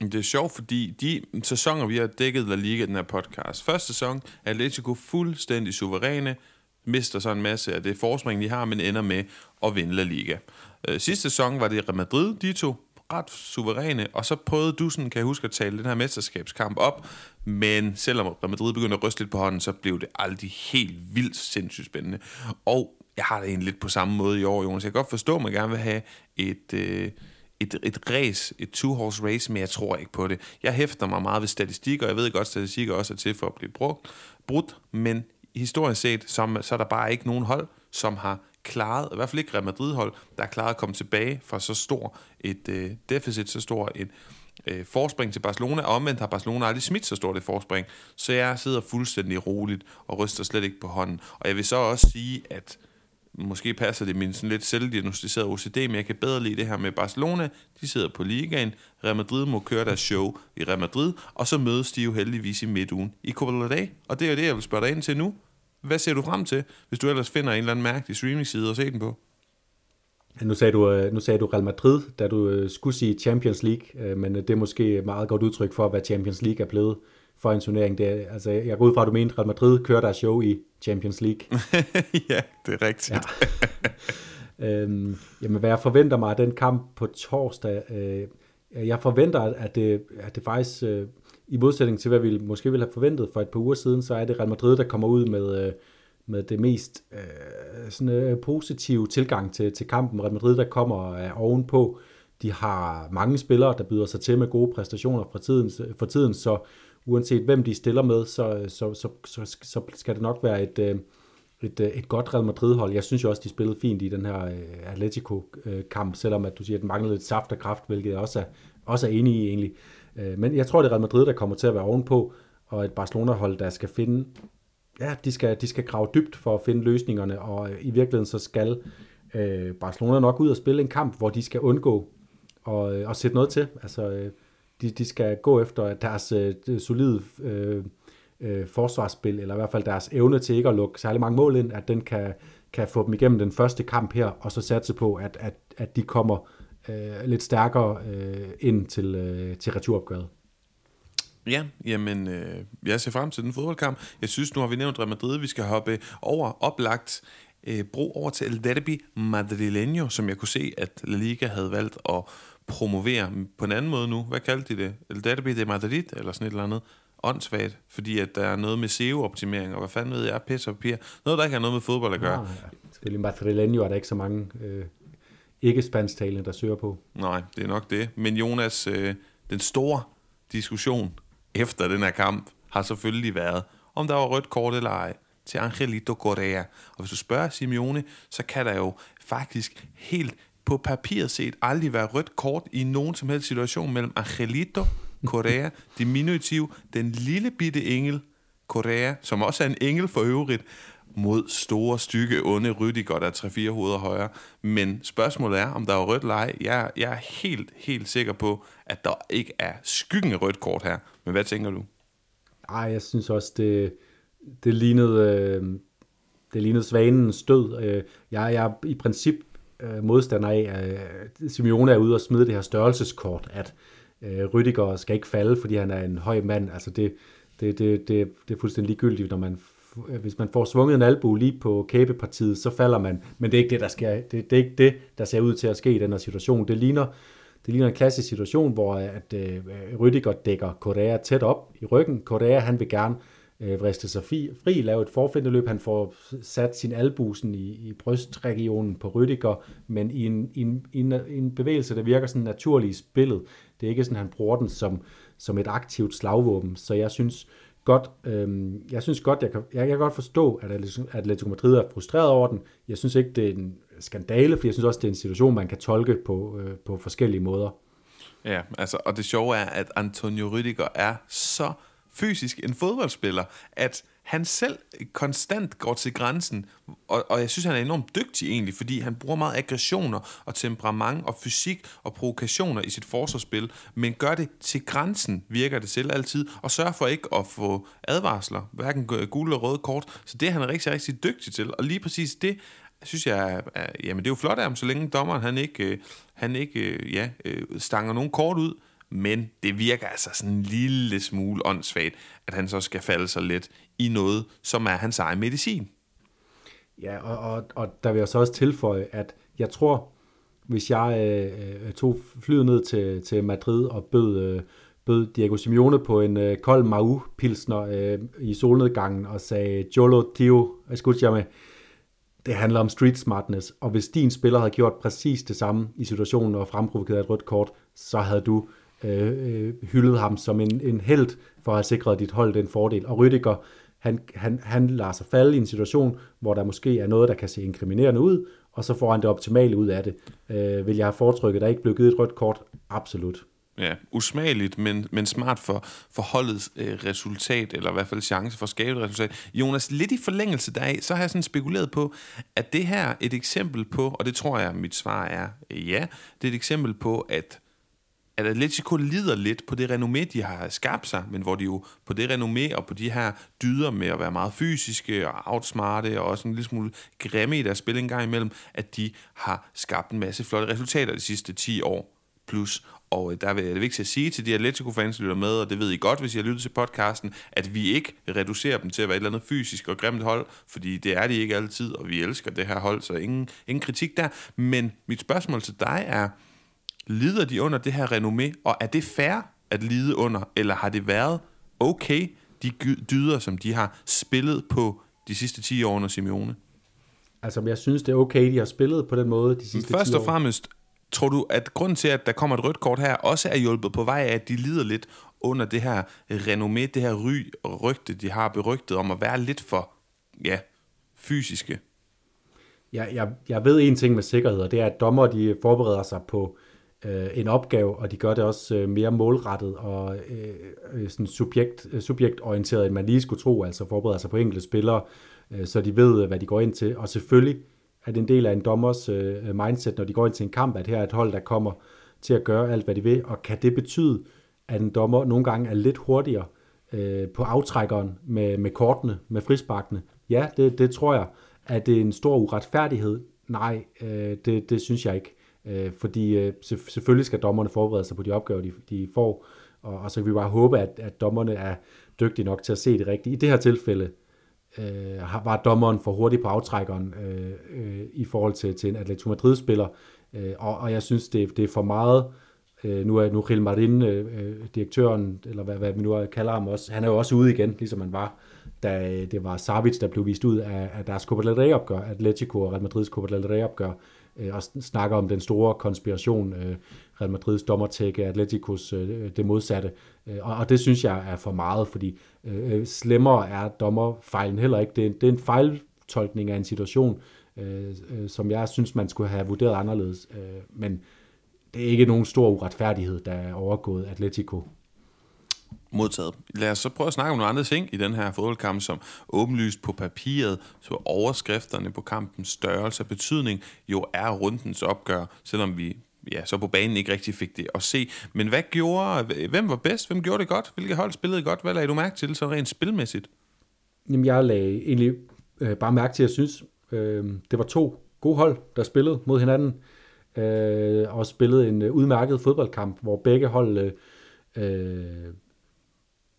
Det er sjovt, fordi de sæsoner, vi har dækket La Liga den her podcast. Første sæson er Atletico fuldstændig suveræne, mister så en masse af det forspring, de har, men ender med at vinde La Liga. Øh, sidste sæson var det Real Madrid, de to ret suveræne, og så prøvede du sådan, kan jeg huske, at tale den her mesterskabskamp op, men selvom Real Madrid begyndte at ryste lidt på hånden, så blev det aldrig helt vildt sindssygt spændende. Og jeg har det egentlig lidt på samme måde i år, Jonas. Jeg kan godt forstå, at man gerne vil have et... Øh, et, et race, et two-horse race, men jeg tror ikke på det. Jeg hæfter mig meget ved statistikker, og jeg ved godt, at statistikker også er til for at blive brugt, brudt, men historisk set, så, så er der bare ikke nogen hold, som har klaret, i hvert fald ikke Real Madrid-hold, der har klaret at komme tilbage fra så stor et øh, deficit, så stor et øh, forspring til Barcelona, og omvendt har Barcelona aldrig smidt så stort et forspring, så jeg sidder fuldstændig roligt og ryster slet ikke på hånden. Og jeg vil så også sige, at måske passer det min sådan lidt selvdiagnostiserede OCD, men jeg kan bedre lide det her med Barcelona. De sidder på ligaen, Real Madrid må køre deres show i Real Madrid, og så mødes de jo heldigvis i midtugen i Copa del Rey. Og det er jo det, jeg vil spørge dig ind til nu. Hvad ser du frem til, hvis du ellers finder en eller anden mærkelig streaming-side at se den på? Nu, sagde du, øh, nu sagde du Real Madrid, da du øh, skulle sige Champions League, øh, men det er måske meget godt udtryk for, hvad Champions League er blevet for en turnering. Det er, altså, jeg går ud fra, at du mente, at Real Madrid kører deres show i Champions League. *laughs* ja, det er rigtigt. Ja. *laughs* øhm, jamen, hvad jeg forventer mig af den kamp på torsdag, øh, jeg forventer, at det, at det faktisk, øh, i modsætning til, hvad vi måske ville have forventet for et par uger siden, så er det Real Madrid, der kommer ud med, øh, med det mest øh, sådan, øh, positive tilgang til, til kampen. Real Madrid, der kommer øh, ovenpå. De har mange spillere, der byder sig til med gode præstationer for tiden, for tiden så uanset hvem de stiller med, så, så, så, så, så skal det nok være et, øh, et, øh, et godt Real Madrid-hold. Jeg synes jo også, de spillede fint i den her øh, Atletico-kamp, selvom at du siger, at den manglede lidt saft og kraft, hvilket jeg også er, også er enig i egentlig. Øh, men jeg tror, det er Real Madrid, der kommer til at være ovenpå, og et Barcelona-hold, der skal finde, ja, de skal, de skal grave dybt for at finde løsningerne, og øh, i virkeligheden så skal øh, Barcelona nok ud og spille en kamp, hvor de skal undgå og, øh, at sætte noget til. Altså, de, de skal gå efter deres øh, solide øh, øh, forsvarsspil, eller i hvert fald deres evne til ikke at lukke særlig mange mål ind, at den kan, kan få dem igennem den første kamp her, og så satse på, at, at, at de kommer øh, lidt stærkere øh, ind til, øh, til returopgøret. Ja, jamen, øh, jeg ser frem til den fodboldkamp. Jeg synes, nu har vi nævnt Real Madrid, vi skal hoppe over oplagt øh, bro over til El Derby Madrileño, som jeg kunne se, at La Liga havde valgt at promovere på en anden måde nu. Hvad kaldte de det? El Derby de Madrid, eller sådan et eller andet åndssvagt, fordi at der er noget med SEO-optimering, og hvad fanden ved jeg, pisse og papir. Noget, der ikke har noget med fodbold at gøre. Ah, ja. Selvfølgelig Madrileño er der ikke så mange øh, ikke-spansktalende, der søger på. Nej, det er nok det. Men Jonas, øh, den store diskussion efter den her kamp har selvfølgelig været, om der var rødt kort eller ej til Angelito Correa. Og hvis du spørger Simeone, så kan der jo faktisk helt på papiret set aldrig være rødt kort i nogen som helst situation mellem Angelito Correa, *laughs* diminutiv, den lille bitte engel Correa, som også er en engel for øvrigt, mod store, stykke, onde Rydiger, der er 3-4 hoveder højere. Men spørgsmålet er, om der er rødt leje. Jeg, jeg er helt, helt sikker på, at der ikke er skyggen af rødt kort her. Men hvad tænker du? Ej, jeg synes også, det, det lignede, øh, det lignede svanens død. Øh, jeg, jeg er i princip øh, modstander af, at øh, Simeone er ude og smide det her størrelseskort, at øh, Rydiger skal ikke falde, fordi han er en høj mand. Altså det, det, det, det, det er fuldstændig ligegyldigt, når man Øh, hvis man får svunget en albu lige på kæbepartiet, så falder man. Men det er ikke det, der sker. Det, det er ikke det, der ser ud til at ske i den her situation. Det ligner, det ligner en klassisk situation, hvor at, øh, Rydiger dækker Korea tæt op i ryggen. Korea han vil gerne øh, vriste sig fri, fri, lave et forfindeløb. Han får sat sin albusen i, i brystregionen på Rydiger, men i en, i, en, i, en, i en bevægelse, der virker sådan naturlig i spillet. Det er ikke sådan, han bruger den som, som et aktivt slagvåben. Så jeg synes godt, øh, jeg synes godt, jeg kan, jeg, jeg kan godt forstå, at Atletico Madrid er frustreret over den. Jeg synes ikke, det er en skandale, for jeg synes også, det er en situation, man kan tolke på, øh, på forskellige måder. Ja, altså, og det sjove er, at Antonio Rüdiger er så fysisk en fodboldspiller, at han selv konstant går til grænsen, og, og jeg synes, han er enormt dygtig egentlig, fordi han bruger meget aggressioner og temperament og fysik og provokationer i sit forsvarsspil, men gør det til grænsen, virker det selv altid, og sørger for ikke at få advarsler, hverken gule eller røde kort, så det er han rigtig, rigtig dygtig til, og lige præcis det synes jeg, er, jamen det er jo flot af ham, så længe dommeren han ikke, øh, han ikke øh, ja, øh, stanger nogen kort ud, men det virker altså sådan en lille smule åndssvagt, at han så skal falde sig lidt i noget, som er hans egen medicin. Ja, og, og, og der vil jeg så også tilføje, at jeg tror, hvis jeg øh, øh, tog flyet ned til, til Madrid og bød, øh, bød Diego Simeone på en øh, kold Mau-pilsner øh, i solnedgangen og sagde, Jolo, Tio, escúchame, det handler om street smartness, og hvis din spiller havde gjort præcis det samme i situationen og fremprovokeret et rødt kort, så havde du øh, øh hyldede ham som en, en held for at have sikret dit hold den fordel. Og Rydiger, han, han, han lader sig falde i en situation, hvor der måske er noget, der kan se inkriminerende ud, og så får han det optimale ud af det. Øh, vil jeg have foretrykket, der ikke blev givet et rødt kort? Absolut. Ja, usmageligt, men, men smart for, for holdets øh, resultat, eller i hvert fald chance for at skabe et resultat. Jonas, lidt i forlængelse deraf, så har jeg sådan spekuleret på, at det her et eksempel på, og det tror jeg, mit svar er øh, ja, det er et eksempel på, at at Atletico lider lidt på det renommé, de har skabt sig, men hvor de jo på det renommé og på de her dyder med at være meget fysiske og outsmarte og også en lille smule grimme i deres spil en gang imellem, at de har skabt en masse flotte resultater de sidste 10 år plus. Og øh, der vil jeg det vigtigt at sige til de Atletico-fans, der lytter med, og det ved I godt, hvis I har lyttet til podcasten, at vi ikke reducerer dem til at være et eller andet fysisk og grimt hold, fordi det er de ikke altid, og vi elsker det her hold, så ingen, ingen kritik der. Men mit spørgsmål til dig er, Lider de under det her renommé, og er det fair at lide under, eller har det været okay, de dyder, som de har spillet på de sidste 10 år under Simeone? Altså, jeg synes, det er okay, de har spillet på den måde de sidste Først 10 år. og fremmest, tror du, at grunden til, at der kommer et rødt kort her, også er hjulpet på vej af, at de lider lidt under det her renommé, det her ry og rygte, de har berygtet om at være lidt for, ja, fysiske? Ja, jeg, jeg ved en ting med sikkerhed, og det er, at dommer de forbereder sig på øh, Øh, en opgave, og de gør det også øh, mere målrettet og øh, øh sådan subjekt, øh, subjektorienteret, end man lige skulle tro, altså forbereder sig på enkelte spillere, øh, så de ved, hvad de går ind til. Og selvfølgelig er det en del af en dommers øh, mindset, når de går ind til en kamp, at her er et hold, der kommer til at gøre alt, hvad de vil, og kan det betyde, at en dommer nogle gange er lidt hurtigere øh, på aftrækkeren med, med kortene, med frisparkene? Ja, det, det tror jeg. Er det en stor uretfærdighed? Nej, øh, det, det synes jeg ikke. Øh, fordi øh, selvfølgelig skal dommerne forberede sig på de opgaver, de, de får, og, og så kan vi bare håbe, at, at dommerne er dygtige nok til at se det rigtigt. I det her tilfælde øh, var dommeren for hurtig på aftrækkeren øh, øh, i forhold til, til en Atletico Madrid-spiller, øh, og, og jeg synes, det, det er for meget. Øh, nu er nu Marin, øh, øh, direktøren, eller hvad, hvad vi nu kalder ham også, han er jo også ude igen, ligesom han var da øh, det var Savic, der blev vist ud af, af deres Copa del Rey-opgør, Atletico og Real Madrids Copa del Rey-opgør, øh, og snakker om den store konspiration, øh, Real Madrids dommertække, Atleticos øh, det modsatte. Øh, og, og det synes jeg er for meget, fordi øh, øh slemmere er dommerfejlen heller ikke. Det, det er en fejltolkning af en situation, øh, øh, som jeg synes, man skulle have vurderet anderledes. Øh, men det er ikke nogen stor uretfærdighed, der er overgået Atletico modtaget. Lad os så prøve at snakke om nogle andre ting i den her fodboldkamp, som åbenlyst på papiret, så overskrifterne på kampens størrelse og betydning jo er rundens opgør, selvom vi ja, så på banen ikke rigtig fik det at se. Men hvad gjorde, hvem var bedst? Hvem gjorde det godt? Hvilke hold spillede godt? Hvad lagde du mærke til så rent spilmæssigt? Jamen, jeg lagde egentlig øh, bare mærke til, at jeg synes, øh, det var to gode hold, der spillede mod hinanden, øh, og spillede en øh, udmærket fodboldkamp, hvor begge hold øh, øh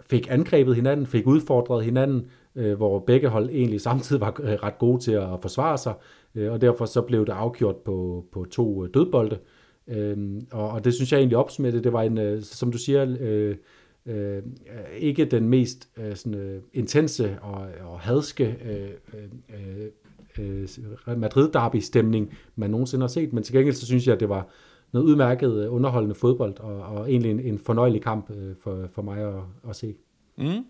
fik angrebet hinanden, fik udfordret hinanden, øh, hvor begge hold egentlig samtidig var øh, ret gode til at forsvare sig, øh, og derfor så blev det afgjort på, på to øh, dødbolde. Øh, og, og det synes jeg egentlig opsummerede, det var en, øh, som du siger, øh, øh, ikke den mest øh, sådan, øh, intense og, og hadske øh, øh, øh, Madrid-derby-stemning, man nogensinde har set, men til gengæld så synes jeg, at det var noget udmærket øh, underholdende fodbold, og, og egentlig en, en fornøjelig kamp øh, for, for mig at, at se. Mm.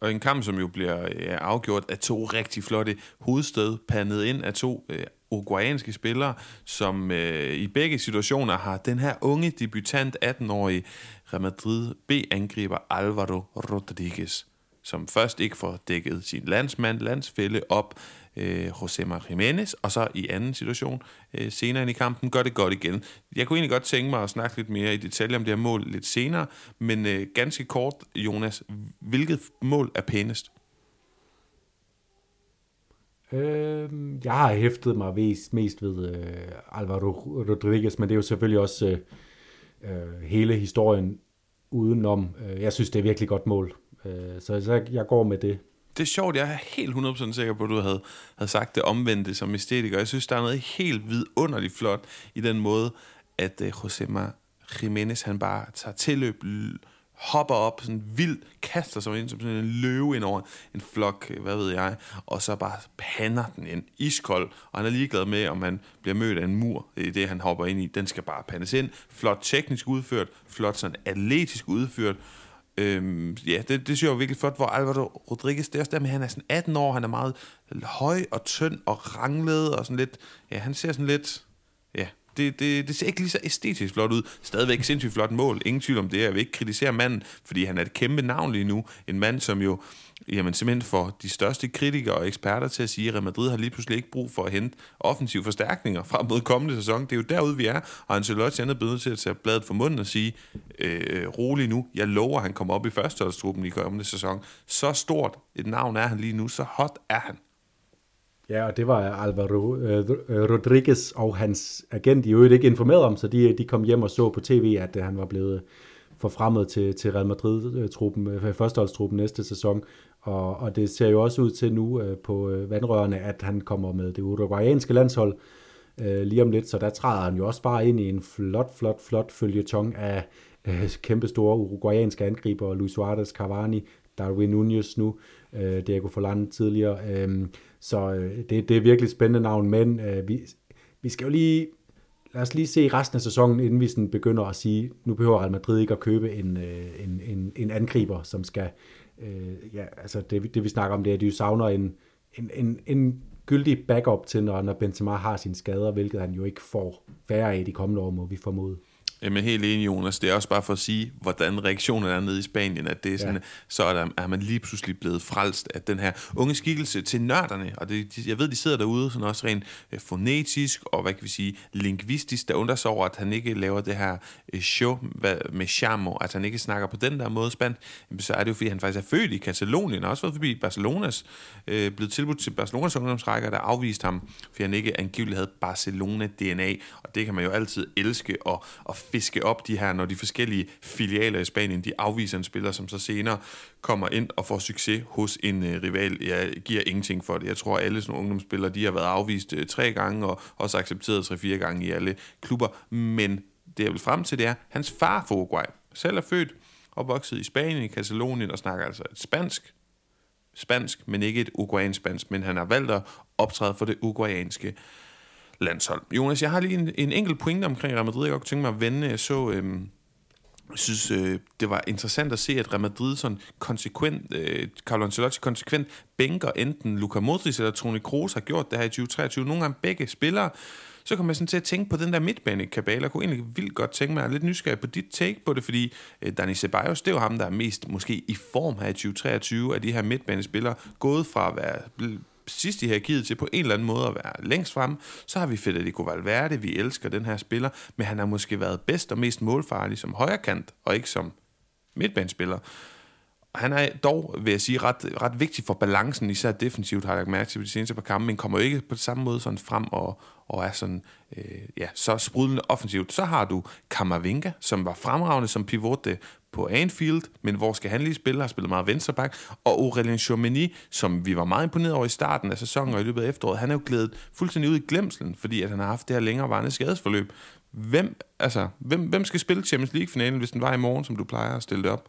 Og en kamp, som jo bliver ja, afgjort af to rigtig flotte hovedstød, pandet ind af to øh, uruguayanske spillere, som øh, i begge situationer har den her unge debutant, 18-årige Real Madrid B-angriber Alvaro Rodriguez, som først ikke får dækket sin landsmand, landsfælde op, øh, José María Jiménez, og så i anden situation øh, senere i kampen gør det godt igen. Jeg kunne egentlig godt tænke mig at snakke lidt mere i detalje om det her mål lidt senere, men øh, ganske kort, Jonas, hvilket mål er pænest? Øh, jeg har hæftet mig mest, mest ved øh, Alvaro Rodriguez, men det er jo selvfølgelig også øh, øh hele historien udenom. Øh, jeg synes, det er virkelig godt mål. Øh, så, så jeg går med det. Det er sjovt, jeg er helt 100% sikker på, at du havde, havde sagt det omvendte som æstetiker. Jeg synes, der er noget helt vidunderligt flot i den måde, at uh, Josema Jiménez, han bare tager tilløb, hopper op sådan vildt, kaster sig ind som sådan en løve ind over en flok, øh, hvad ved jeg, og så bare pander den ind, iskold, og han er ligeglad med, om man bliver mødt af en mur, det er det, han hopper ind i, den skal bare pandes ind, flot teknisk udført, flot sådan atletisk udført, Øhm, ja, det, det synes jeg er virkelig flot, hvor Alvaro Rodriguez, det er også der med, han er sådan 18 år, han er meget høj og tynd og ranglet og sådan lidt, ja, han ser sådan lidt, ja, det, det, det ser ikke lige så æstetisk flot ud. Stadigvæk sindssygt flot mål. Ingen tvivl om det. Jeg vil ikke kritisere manden, fordi han er et kæmpe navn lige nu. En mand, som jo jamen simpelthen for de største kritikere og eksperter til at sige, at Real Madrid har lige pludselig ikke brug for at hente offensive forstærkninger frem mod kommende sæson. Det er jo derude, vi er, og Ancelotti er blevet til at tage bladet for munden og sige, øh, rolig nu, jeg lover, at han kommer op i førsteholdstruppen i kommende sæson. Så stort et navn er han lige nu, så hot er han. Ja, og det var Alvaro øh, Rodriguez og hans agent i øvrigt ikke informeret om, så de, de kom hjem og så på tv, at øh, han var blevet forfremmet til, til Real Madrid-truppen, øh, førsteholdstruppen næste sæson. Og, og det ser jo også ud til nu øh, på øh, vandrørene, at han kommer med det uruguayanske landshold øh, lige om lidt, så der træder han jo også bare ind i en flot, flot, flot følgetong af øh, kæmpestore uruguayanske angriber, Luis Suarez, Cavani, Darwin Nunez nu, øh, Diego Forlan tidligere. Øh, så øh, det, det er virkelig spændende navn, men øh, vi, vi skal jo lige lad os lige se resten af sæsonen, inden vi sådan begynder at sige, nu behøver Real Madrid ikke at købe en, øh, en, en, en angriber, som skal, øh, ja, altså det, det vi snakker om, det er, at de jo savner en, en, en, en gyldig backup til, når, når Benzema har sine skader, hvilket han jo ikke får færre af de kommende år, må vi formode. Jamen helt enig, Jonas. Det er også bare for at sige, hvordan reaktionen er nede i Spanien, at det er sådan, ja. så er, der, er man lige pludselig blevet frelst af den her unge skikkelse til nørderne. Og det, jeg ved, de sidder derude sådan også rent øh, fonetisk og, hvad kan vi sige, lingvistisk, der undrer sig over, at han ikke laver det her øh, show med charmo, at han ikke snakker på den der måde spændt. Så er det jo, fordi han faktisk er født i Katalonien, og også været forbi Barcelonas, øh, blevet tilbudt til Barcelonas ungdomsrækker, der afviste ham, fordi han ikke angiveligt havde Barcelona-DNA, og det kan man jo altid elske og, og fiske op de her, når de forskellige filialer i Spanien, de afviser en spiller, som så senere kommer ind og får succes hos en øh, rival. Jeg giver ingenting for det. Jeg tror, at alle sådan ungdomsspillere, de har været afvist øh, tre gange, og også accepteret tre-fire gange i alle klubber. Men det jeg vil frem til, det er, hans far for Uruguay selv er født og vokset i Spanien, i Katalonien, og snakker altså et spansk spansk, men ikke et uruguayansk spansk, men han har valgt at optræde for det uruguayanske landshold. Jonas, jeg har lige en, en enkelt pointe omkring Real Madrid, jeg godt tænke mig at vende. Jeg så... Øh, jeg synes, øh, det var interessant at se, at Real Madrid sådan konsekvent, øh, Carlo Ancelotti konsekvent bænker enten Luka Modric eller Toni Kroos har gjort det her i 2023. Nogle gange begge spillere. Så kommer jeg sådan til at tænke på den der midtbane-kabale. Jeg kunne egentlig vildt godt tænke mig, at lidt nysgerrig på dit take på det, fordi øh, Dani Ceballos, det er jo ham, der er mest måske i form her i 2023 af de her midtbanespillere, gået fra at være sidst i hierarkiet til på en eller anden måde at være længst frem. Så har vi Federico Valverde, vi elsker den her spiller, men han har måske været bedst og mest målfarlig som højrekant, og ikke som midtbanespiller. Han er dog, vil jeg sige, ret, ret vigtig for balancen, især defensivt har jeg lagt mærke til de seneste par kampe, men kommer jo ikke på samme måde sådan frem og, og er sådan, øh, ja, så sprudlende offensivt. Så har du Kamavinga, som var fremragende som pivot på Anfield, men hvor skal han lige spille? Har spillet meget venstreback. Og Aurelien Chouameni, som vi var meget imponeret over i starten af sæsonen og i løbet af efteråret, han er jo glædet fuldstændig ud i glemselen, fordi at han har haft det her længerevarende skadesforløb. Hvem, altså, hvem, hvem skal spille Champions League-finalen, hvis den var i morgen, som du plejer at stille det op?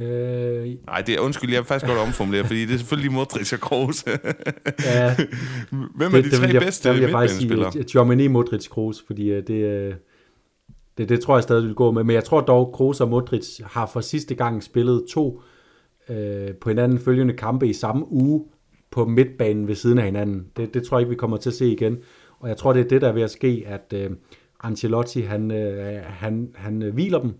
Øh, Nej, det er undskyld, jeg vil faktisk godt omformulere, fordi det er selvfølgelig Modric og Kroos. ja, Hvem er det, de tre jeg, bedste midtbanespillere? Tjomini, Modric, Kroos, fordi uh, det, uh, det, det tror jeg stadig vil gå med. Men jeg tror dog, Kroos og Modric har for sidste gang spillet to øh, på hinanden følgende kampe i samme uge på midtbanen ved siden af hinanden. Det, det tror jeg ikke, vi kommer til at se igen. Og jeg tror, det er det, der er ved at ske, at øh, Ancelotti, han, øh, han, han øh, hviler dem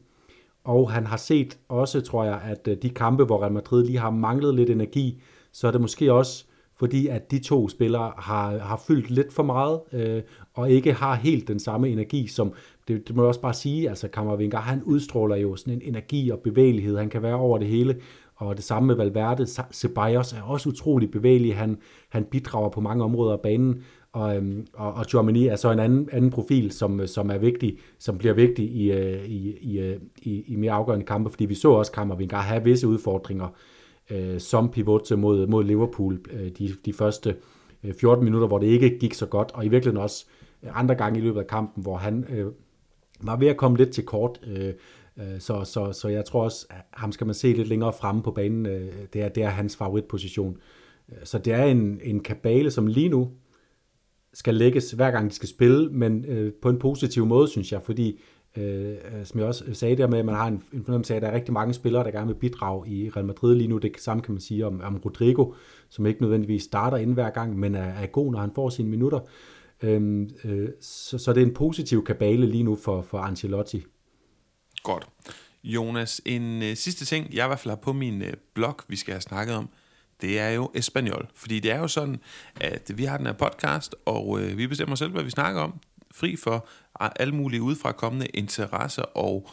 og han har set også, tror jeg, at øh, de kampe, hvor Real Madrid lige har manglet lidt energi, så er det måske også fordi, at de to spillere har, har fyldt lidt for meget, øh, og ikke har helt den samme energi, som, det, det må jeg også bare sige, altså Kammervinger, han udstråler jo sådan en energi og bevægelighed, han kan være over det hele, og det samme med Valverde, Ceballos er også utrolig bevægelig, han, han bidrager på mange områder af banen, og, øhm, og, og Germany er så en anden, anden profil, som, som er vigtig, som bliver vigtig i, øh, i, i, øh, i, i mere afgørende kampe, fordi vi så også Kammervinger have visse udfordringer øh, som pivot mod, mod Liverpool øh, de, de første øh, 14 minutter, hvor det ikke gik så godt, og i virkeligheden også andre gange i løbet af kampen, hvor han øh, var ved at komme lidt til kort. Øh, øh, så, så, så jeg tror også, at ham skal man se lidt længere fremme på banen. Øh, det er, det er hans favoritposition. Øh, så det er en, en kabale, som lige nu skal lægges hver gang de skal spille, men øh, på en positiv måde, synes jeg, fordi øh, som jeg også sagde der med, at man har en, en fornemmelse af, at der er rigtig mange spillere, der gerne vil bidrage i Real Madrid lige nu. Det samme kan man sige om, om Rodrigo, som ikke nødvendigvis starter ind hver gang, men er, er god, når han får sine minutter. Øh, Øhm, øh, så, så det er en positiv kabale lige nu for, for Ancelotti. Godt. Jonas, en øh, sidste ting, jeg i hvert fald har på min øh, blog, vi skal have snakket om, det er jo Espanol. Fordi det er jo sådan, at vi har den her podcast, og øh, vi bestemmer selv, hvad vi snakker om. Fri for alle mulige udefra kommende interesser, og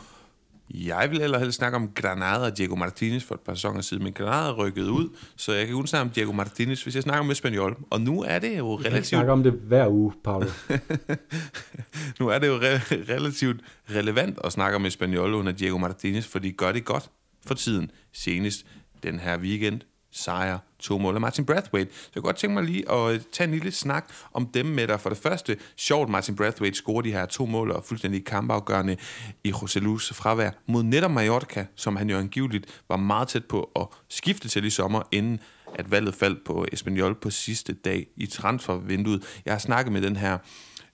jeg vil ellers helst snakke om Granada og Diego Martinez for et par sæsoner siden, men Granada rykket ud, så jeg kan kun snakke om Diego Martinez, hvis jeg snakker om Espanol. Og nu er det jo relativt... Jeg snakker om det hver uge, Paolo. *laughs* nu er det jo re- relativt relevant at snakke om Espanol under Diego Martinez, for de gør det godt for tiden. Senest den her weekend sejre, to mål af Martin Brathwaite. Så jeg kunne godt tænke mig lige at øh, tage en lille snak om dem med dig. For det første, sjovt Martin Brathwaite scorer de her to mål og fuldstændig kampafgørende i Roselus fravær mod netop Mallorca, som han jo angiveligt var meget tæt på at skifte til i sommer, inden at valget faldt på Espanyol på sidste dag i transfervinduet. Jeg har snakket med den her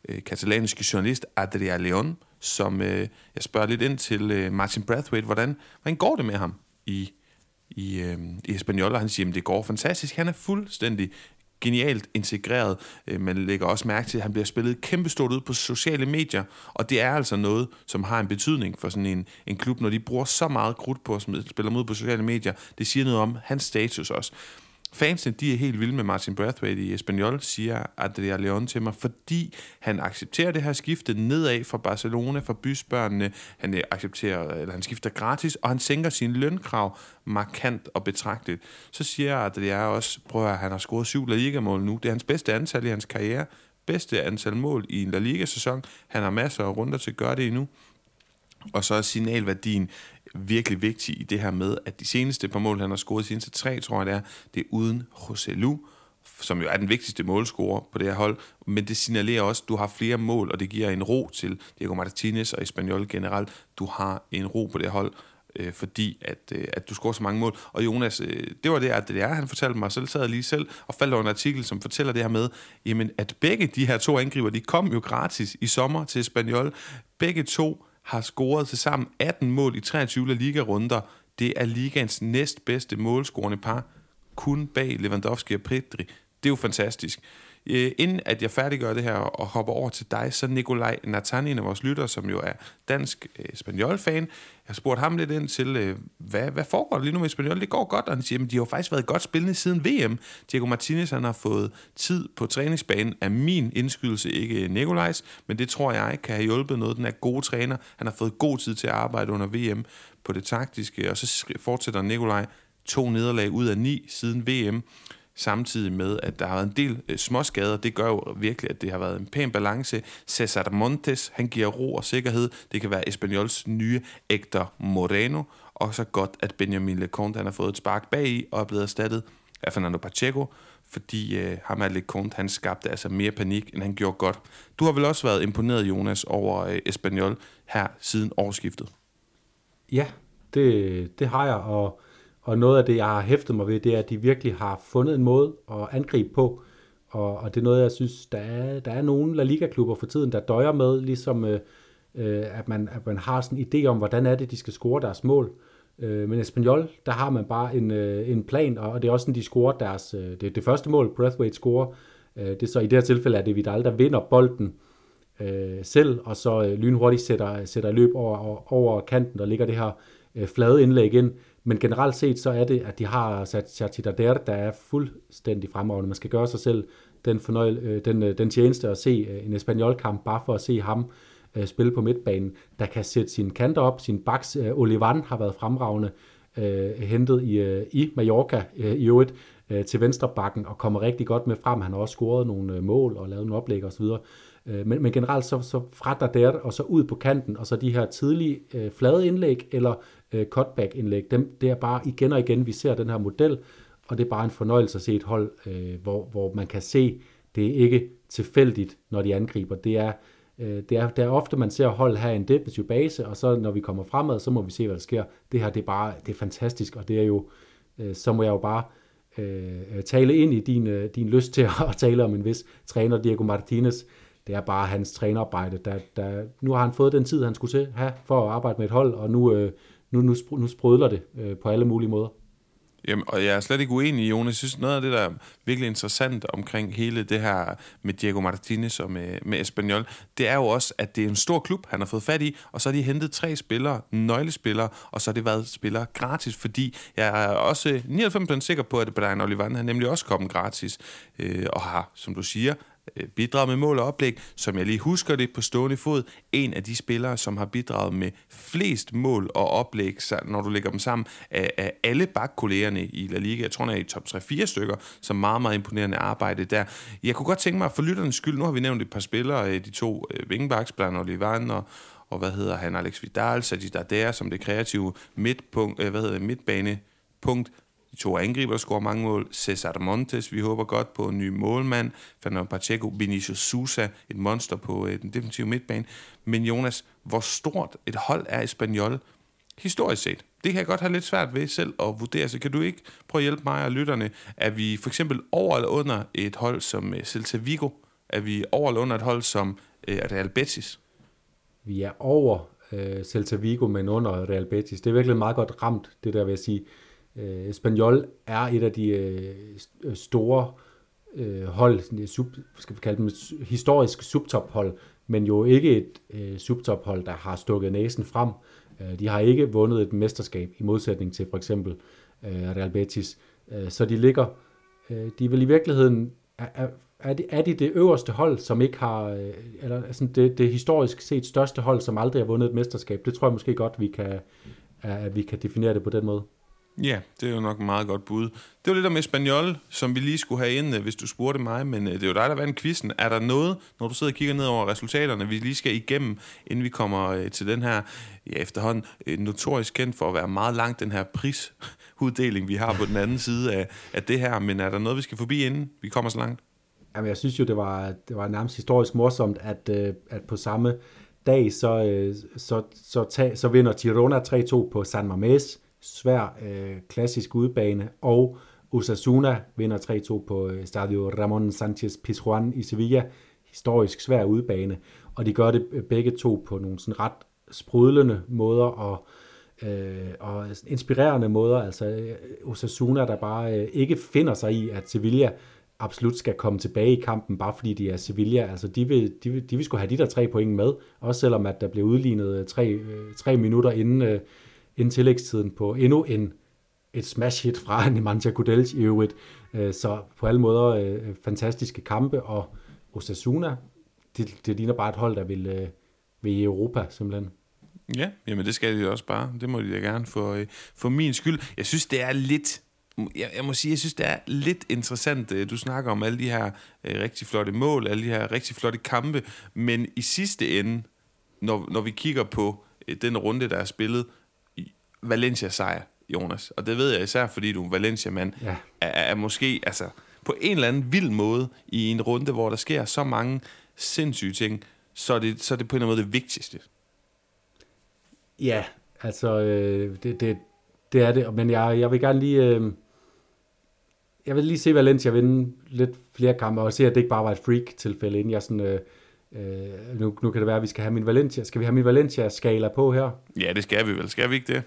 øh, katalanske journalist Adrià Leon, som øh, jeg spørger lidt ind til øh, Martin Brathwaite, hvordan, hvordan går det med ham i i, øh, i Espanol, og han siger, at det går fantastisk. Han er fuldstændig genialt integreret. Øh, man lægger også mærke til, at han bliver spillet kæmpestort ud på sociale medier, og det er altså noget, som har en betydning for sådan en, en klub, når de bruger så meget krudt på at spille mod på sociale medier. Det siger noget om hans status også. Fansene, de er helt vilde med Martin Brathwaite i Espanyol, siger Adria Leon til mig, fordi han accepterer det her skifte nedad fra Barcelona, fra bysbørnene. Han øh, accepterer, eller han skifter gratis, og han sænker sin lønkrav markant og betragteligt. Så siger Adria også, prøv at han har scoret syv La Liga-mål nu. Det er hans bedste antal i hans karriere. Bedste antal mål i en La Liga-sæson. Han har masser af runder til at gøre det endnu. Og så er signalværdien virkelig vigtig i det her med, at de seneste par mål, han har scoret, de seneste tre, tror jeg det er, det er uden Roselu, som jo er den vigtigste målscorer på det her hold, men det signalerer også, at du har flere mål, og det giver en ro til Diego Martinez og Espanyol generelt. Du har en ro på det her hold, øh, fordi at, øh, at du scorer så mange mål. Og Jonas, øh, det var det, at det er, han fortalte mig, selv sad jeg lige selv og faldt over en artikel, som fortæller det her med, jamen, at begge de her to angriber, de kom jo gratis i sommer til Espanyol. Begge to har scoret til sammen 18 mål i 23 liga-runder. Det er ligaens næstbedste målscorende par, kun bag Lewandowski og Pedri. Det er jo fantastisk. Øh, inden at jeg færdiggør det her og hopper over til dig, så Nikolaj Nathan, en af vores lyttere, som jo er dansk øh, Espanyol-fan, jeg har spurgt ham lidt ind til, øh, hvad, hvad foregår der lige nu med Spanjol? Det går godt, og han siger, at de har faktisk været godt spillende siden VM. Diego Martinez han har fået tid på træningsbanen af min indskydelse, ikke øh, Nikolajs, men det tror jeg kan have hjulpet noget. Den er gode træner. Han har fået god tid til at arbejde under VM på det taktiske, og så fortsætter Nikolaj to nederlag ud af ni siden VM samtidig med, at der har været en del øh, småskader. Det gør jo virkelig, at det har været en pæn balance. Cesar Montes, han giver ro og sikkerhed. Det kan være Espanyols nye Hector Moreno. Og så godt, at Benjamin Leconte han har fået et spark bag i og er blevet erstattet af Fernando Pacheco, fordi øh, ham af Leconte, han skabte altså mere panik, end han gjorde godt. Du har vel også været imponeret, Jonas, over øh, Espanyol her siden årsskiftet? Ja, det, det har jeg, og og noget af det, jeg har hæftet mig ved, det er, at de virkelig har fundet en måde at angribe på. Og, og det er noget, jeg synes, der er, der er nogle La Liga-klubber for tiden, der døjer med, ligesom øh, øh, at, man, at man har sådan en idé om, hvordan er det, de skal score deres mål. Øh, men Espanyol, der har man bare en, øh, en plan, og det er også sådan, de scorer deres, øh, det, det første mål, Breathwaite scorer. Øh, det er så i det her tilfælde, at det Vidal, der vinder bolden øh, selv, og så øh, lynhurtigt sætter, sætter løb over, over kanten, der ligger det her øh, flade indlæg ind. Men generelt set så er det, at de har sat Chachitader, der er fuldstændig fremragende. Man skal gøre sig selv den, fornøjel, øh, den, øh, den tjeneste at se øh, en Espanyol-kamp, bare for at se ham spille på midtbanen, der kan sætte sine kanter op. Sin baks, Olivan har været fremragende, hentet i, i Mallorca i øvrigt til venstre bakken og kommer rigtig godt med frem. Han har også scoret nogle mål og lavet nogle oplæg osv. Men, men generelt så, så fra der og så ud på kanten, og så de her tidlige øh, flade indlæg eller øh, cutback-indlæg, dem, det er bare igen og igen, vi ser den her model, og det er bare en fornøjelse at se et hold, øh, hvor, hvor man kan se, det er ikke tilfældigt, når de angriber. Det er, øh, det er, det er ofte, man ser hold have en defensiv base, og så når vi kommer fremad, så må vi se, hvad der sker. Det her, det er bare, det er fantastisk, og det er jo, øh, så må jeg jo bare øh, øh tale ind i din, øh, din lyst til *laughs* at tale om en vis træner, Diego Martinez. Det er bare hans trænerarbejde. Der, der, nu har han fået den tid, han skulle til have for at arbejde med et hold, og nu, øh, nu, nu, nu sprødler det øh, på alle mulige måder. Jamen, og jeg er slet ikke uenig, Jonas. Jeg synes, noget af det, der er virkelig interessant omkring hele det her med Diego Martinez og med, med Espanyol, det er jo også, at det er en stor klub, han har fået fat i, og så har de hentet tre spillere, nøglespillere, og så har det været spillere gratis, fordi jeg er også 99% sikker på, at Brian Olivan har nemlig også kommet gratis, øh, og har, som du siger, Øh, bidraget med mål og oplæg, som jeg lige husker det på stående fod, en af de spillere, som har bidraget med flest mål og oplæg, når du lægger dem sammen, af, af alle bakkollegerne i La Liga. Jeg tror, han er i top 3-4 stykker, som meget, meget imponerende arbejde der. Jeg kunne godt tænke mig, for lytternes skyld, nu har vi nævnt et par spillere, øh, de to øh, wingbacks, blandt Olivan og, og hvad hedder han, Alex Vidal, Sajid Adair, som det kreative midtpunkt, øh, hvad hedder det, midtbanepunkt, de to angriber scorer mange mål. Cesar Montes, vi håber godt på en ny målmand. Fernando Pacheco, Vinicius Sousa, et monster på øh, den defensive midtbane. Men Jonas, hvor stort et hold er Espanyol historisk set? Det kan jeg godt have lidt svært ved selv at vurdere, så kan du ikke prøve at hjælpe mig og lytterne? Er vi for eksempel over eller under et hold som øh, Celta Vigo? Er vi over eller under et hold som øh, Real Betis? Vi er over øh, Celta Vigo, men under Real Betis. Det er virkelig meget godt ramt, det der vil jeg sige. Øh, Espanyol er et af de øh, store øh, hold, sådan sub, skal vi kalde dem historisk subtophold, men jo ikke et øh, subtophold, der har stukket næsen frem. Øh, de har ikke vundet et mesterskab i modsætning til for eksempel øh, Real Betis. Øh, så de ligger, øh, de vil i virkeligheden, er, er, er, de, er de det øverste hold, som ikke har, øh, eller sådan det, det historisk set største hold, som aldrig har vundet et mesterskab? Det tror jeg måske godt, vi kan, at vi kan definere det på den måde. Ja, det er jo nok et meget godt bud. Det var lidt om Espanol, som vi lige skulle have ind, øh, hvis du spurgte mig, men øh, det er jo dig, der vandt quizzen. Er der noget, når du sidder og kigger ned over resultaterne, vi lige skal igennem, inden vi kommer øh, til den her, ja efterhånden, notorisk kendt for at være meget langt, den her prisuddeling, vi har på den anden side af, af det her, men er der noget, vi skal forbi, inden vi kommer så langt? Jamen, jeg synes jo, det var, det var nærmest historisk morsomt, at, at på samme dag, så, så, så, tag, så vinder Girona 3-2 på San Mamés, svær øh, klassisk udbane, og Osasuna vinder 3-2 på øh, Stadio Ramon Sanchez Pizjuan i Sevilla, historisk svær udbane, og de gør det øh, begge to på nogle sådan ret sprudlende måder og, øh, og inspirerende måder. Altså øh, Osasuna, der bare øh, ikke finder sig i, at Sevilla absolut skal komme tilbage i kampen, bare fordi de er Sevilla. Altså, de vil, de vil, de vil skulle have de der tre point med, også selvom at der blev udlignet tre, tre minutter inden, inden tillægstiden på endnu en et smash hit fra *laughs* Nemanja Gudels i øvrigt. Øh, så på alle måder øh, fantastiske kampe, og Osasuna, det, det ligner bare et hold, der vil, øh, vil i Europa simpelthen. Ja, jamen det skal de også bare. Det må de da gerne for, for min skyld. Jeg synes, det er lidt jeg, jeg må sige, jeg synes, det er lidt interessant. Du snakker om alle de her øh, rigtig flotte mål, alle de her rigtig flotte kampe, men i sidste ende, når, når vi kigger på øh, den runde, der er spillet, Valencia sejr, Jonas, og det ved jeg især, fordi du er Valencia-mand, ja. er, er måske altså, på en eller anden vild måde i en runde, hvor der sker så mange sindssyge ting, så er det, så er det på en eller anden måde det vigtigste. Ja, altså, øh, det, det, det er det, men jeg, jeg vil gerne lige... Øh, jeg vil lige se Valencia vinde lidt flere kampe, og se, at det ikke bare var et freak-tilfælde, inden jeg sådan... Øh, øh, nu, nu kan det være, at vi skal have min Valencia. Skal vi have min Valencia-skala på her? Ja, det skal vi vel. Skal vi ikke det?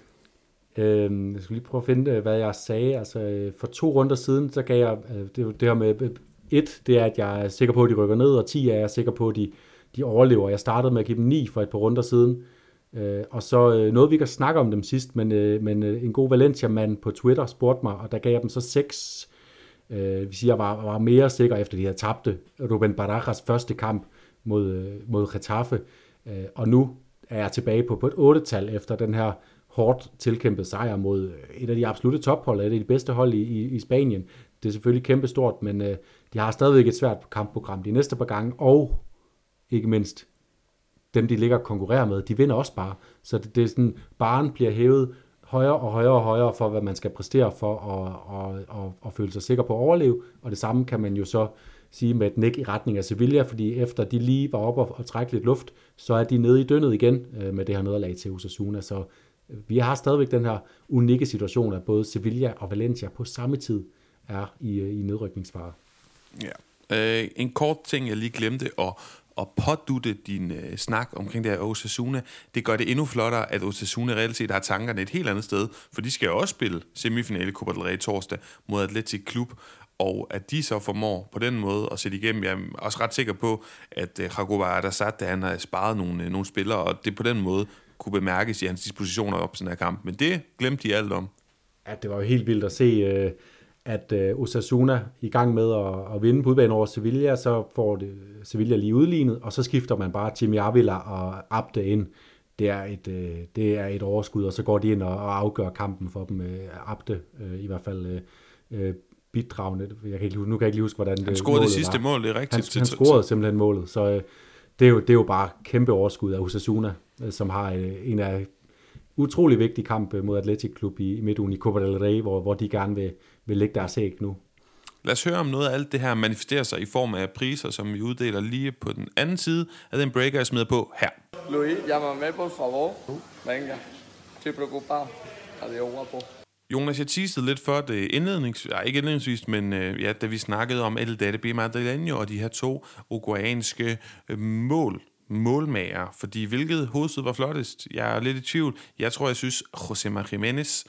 Øh, jeg skal lige prøve at finde, øh, hvad jeg sagde. Altså, øh, for to runder siden, så gav jeg... Øh, det, det her med... Et, det er, at jeg er sikker på, at de rykker ned, og 10 er jeg sikker på, at de, de overlever. Jeg startede med at give dem 9 for et par runder siden. Øh, og så øh, noget, vi kan snakke om dem sidst, men, øh, men øh, en god Valencia-mand på Twitter spurgte mig, og der gav jeg dem så 6 Øh, vi siger, var, var mere sikker efter, de havde tabte Ruben Barajas første kamp mod, øh, mod Getafe. Øh, og nu er jeg tilbage på, på et 8-tal efter den her hårdt tilkæmpet sejr mod øh, et af de absolutte tophold, et af de bedste hold i, i, i Spanien. Det er selvfølgelig kæmpestort, men øh, de har stadigvæk et svært kampprogram de næste par gange, og ikke mindst dem, de ligger og konkurrerer med, de vinder også bare. Så det, det er sådan, baren bliver hævet højere og højere og højere for, hvad man skal præstere for at, at, at, at føle sig sikker på at overleve. Og det samme kan man jo så sige med et nik i retning af Sevilla, fordi efter de lige var oppe og, og trække lidt luft, så er de nede i dønnet igen øh, med det her nederlag til Osasuna. Så vi har stadigvæk den her unikke situation, at både Sevilla og Valencia på samme tid er i, øh, i nedrykningsfare. Ja. Øh, en kort ting, jeg lige glemte at, at pådutte din øh, snak omkring det her Osasuna, det gør det endnu flottere, at Osasuna reelt set har tankerne et helt andet sted, for de skal jo også spille semifinale Copa del Rey torsdag mod Atletic Klub, og at de så formår på den måde at sætte igennem. Jeg er også ret sikker på, at øh, Jacob Adassat, han har sparet nogle, øh, nogle spillere, og det på den måde kunne bemærkes i hans dispositioner op den her kamp. Men det glemte de alt om. Ja, det var jo helt vildt at se... Øh at øh, Osasuna i gang med at, at vinde på udbanen over Sevilla, så får det Sevilla lige udlignet, og så skifter man bare Jimmy Avila og Abde ind. Det er et, øh, det er et overskud, og så går de ind og, og afgør kampen for dem. Abde i hvert fald bidragende. Jeg kan ikke, nu kan jeg ikke lige huske, hvordan han scorede det sidste var. mål, det er rigtigt. Han, han scorede simpelthen målet, så det, er jo, det er jo bare kæmpe overskud af Osasuna, øh, som har øh, en af utrolig vigtig kamp øh, mod Atletic Klub i, i midtugen i Copa del Rey, hvor, hvor de gerne vil, vil lægge deres æg nu. Lad os høre om noget af alt det her manifesterer sig i form af priser, som vi uddeler lige på den anden side af den breaker, jeg smider på her. Luis, llámame por favor. Venga, estoy preocupado. Adiós, guapo. Jonas, jeg teasede lidt før det øh, indledningsvis, ja, ikke indledningsvis, men øh, ja, da vi snakkede om El Dade Madrileño og de her to uruguayanske øh, mål, målmager, fordi hvilket hovedsted var flottest? Jeg er lidt i tvivl. Jeg tror, jeg synes, José María Jiménez,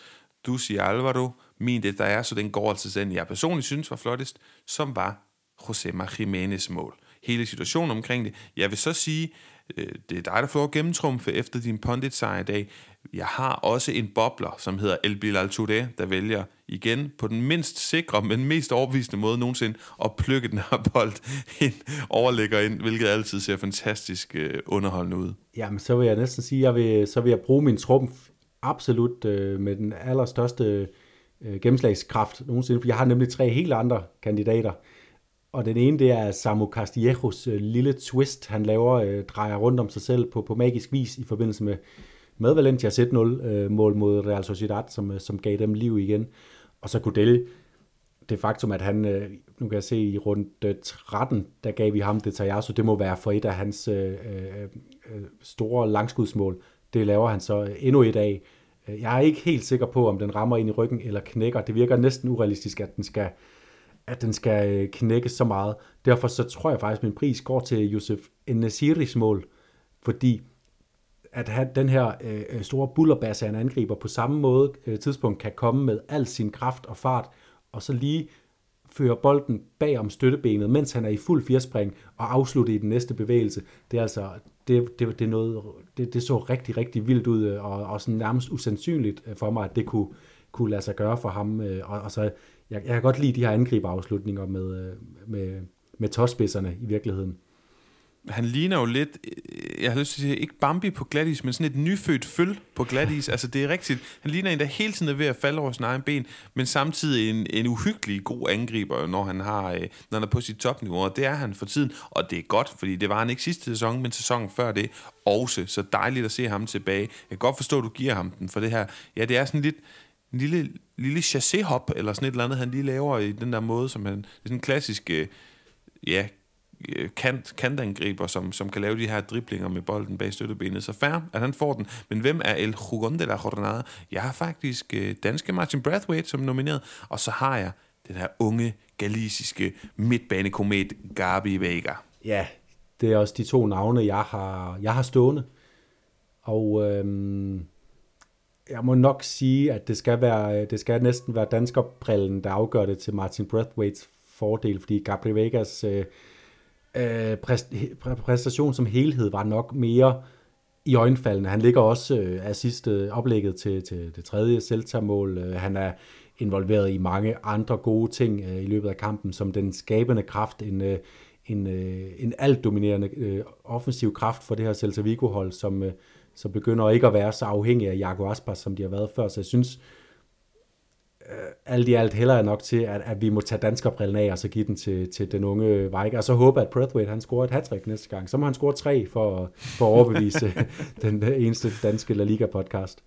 siger Alvaro, min det der er, så den går altså den, jeg personligt synes var flottest, som var José María Jiménez mål. Hele situationen omkring det. Jeg vil så sige, Øh, det er dig, der får gennemtrumfe efter din pundit sejr i dag. Jeg har også en bobler, som hedder El Bilal Touré, der vælger igen på den mindst sikre, men mest overbevisende måde nogensinde at plukke den her bold ind, overlægger ind, hvilket altid ser fantastisk øh, underholdende ud. Jamen, så vil jeg næsten sige, jeg vil, så vil jeg bruge min trumf absolut øh, med den allerstørste øh, gennemslagskraft nogensinde, for jeg har nemlig tre helt andre kandidater. Og den ene, det er Samu Castillejos øh, lille twist, han laver, øh, drejer rundt om sig selv på, på magisk vis i forbindelse med med Valencias 1-0 øh, mål mod Real Sociedad, som, øh, som gav dem liv igen. Og så Gudel, det faktum, at han, øh, nu kan jeg se i rundt øh, 13, der gav vi ham det så det må være for et af hans øh, øh, øh store langskudsmål. Det laver han så øh, endnu et af. Jeg er ikke helt sikker på, om den rammer ind i ryggen eller knækker. Det virker næsten urealistisk, at den skal, at den skal øh, knække så meget. Derfor så tror jeg faktisk, at min pris går til Josef Nasiris mål, fordi at have den her øh, øh store bullerbasse af en angriber på samme måde øh, tidspunkt kan komme med al sin kraft og fart, og så lige føre bolden bag om støttebenet, mens han er i fuld firspring, og afslutte i den næste bevægelse. Det er altså, det, det, det, er noget, det, det så rigtig, rigtig vildt ud, øh, og, og sådan nærmest usandsynligt for mig, at det kunne, kunne lade sig gøre for ham. Øh, og, og så, jeg, jeg kan godt lide de her angriberafslutninger med, med, med tåspidserne i virkeligheden han ligner jo lidt, øh, jeg har lyst til at sige, ikke Bambi på glatis, men sådan et nyfødt føl på glatis. *laughs* Altså det er rigtigt. Han ligner en, der hele tiden er ved at falde over sin egen ben, men samtidig en, en uhyggelig god angriber, når han, har, øh, når han er på sit topniveau. Og det er han for tiden, og det er godt, fordi det var han ikke sidste sæson, men sæsonen før det også. Så dejligt at se ham tilbage. Jeg kan godt forstå, at du giver ham den for det her. Ja, det er sådan lidt en lille, lille chassé-hop, eller sådan et eller andet, han lige laver i den der måde, som han, det er sådan en klassisk, øh, ja, øh, kant, kantangriber, som, som kan lave de her driblinger med bolden bag støttebenet. Så fair, at han får den. Men hvem er El Jugon de la Jornada? Jeg har faktisk øh, danske Martin Brathwaite som nomineret, og så har jeg den her unge, galisiske midtbanekomet Gabi Vega. Ja, det er også de to navne, jeg har, jeg har stående. Og øhm, jeg må nok sige, at det skal, være, det skal næsten være danskerbrillen, der afgør det til Martin Brathwaites fordel, fordi Gabriel Vegas øh, øh, præstation som helhed var nok mere i øjenfaldene. Han ligger også øh, assist oplægget til, til det tredje Celta-mål. Øh, han er involveret i mange andre gode ting øh, i løbet af kampen, som den skabende kraft, en, øh, en, øh, en alt dominerende øh, offensiv kraft for det her Celta Vigo-hold, som, øh, som begynder ikke at være så afhængig af Jago Aspas, som de har været før. Så jeg synes, øh, alt i alt heller er nok til, at, at vi må tage danskerbrillen af, og så give den til, til den unge Vejk, og så håbe, at Brathwaite han scorer et hat næste gang. Så må han score tre for, for at overbevise *laughs* den eneste danske La Liga-podcast.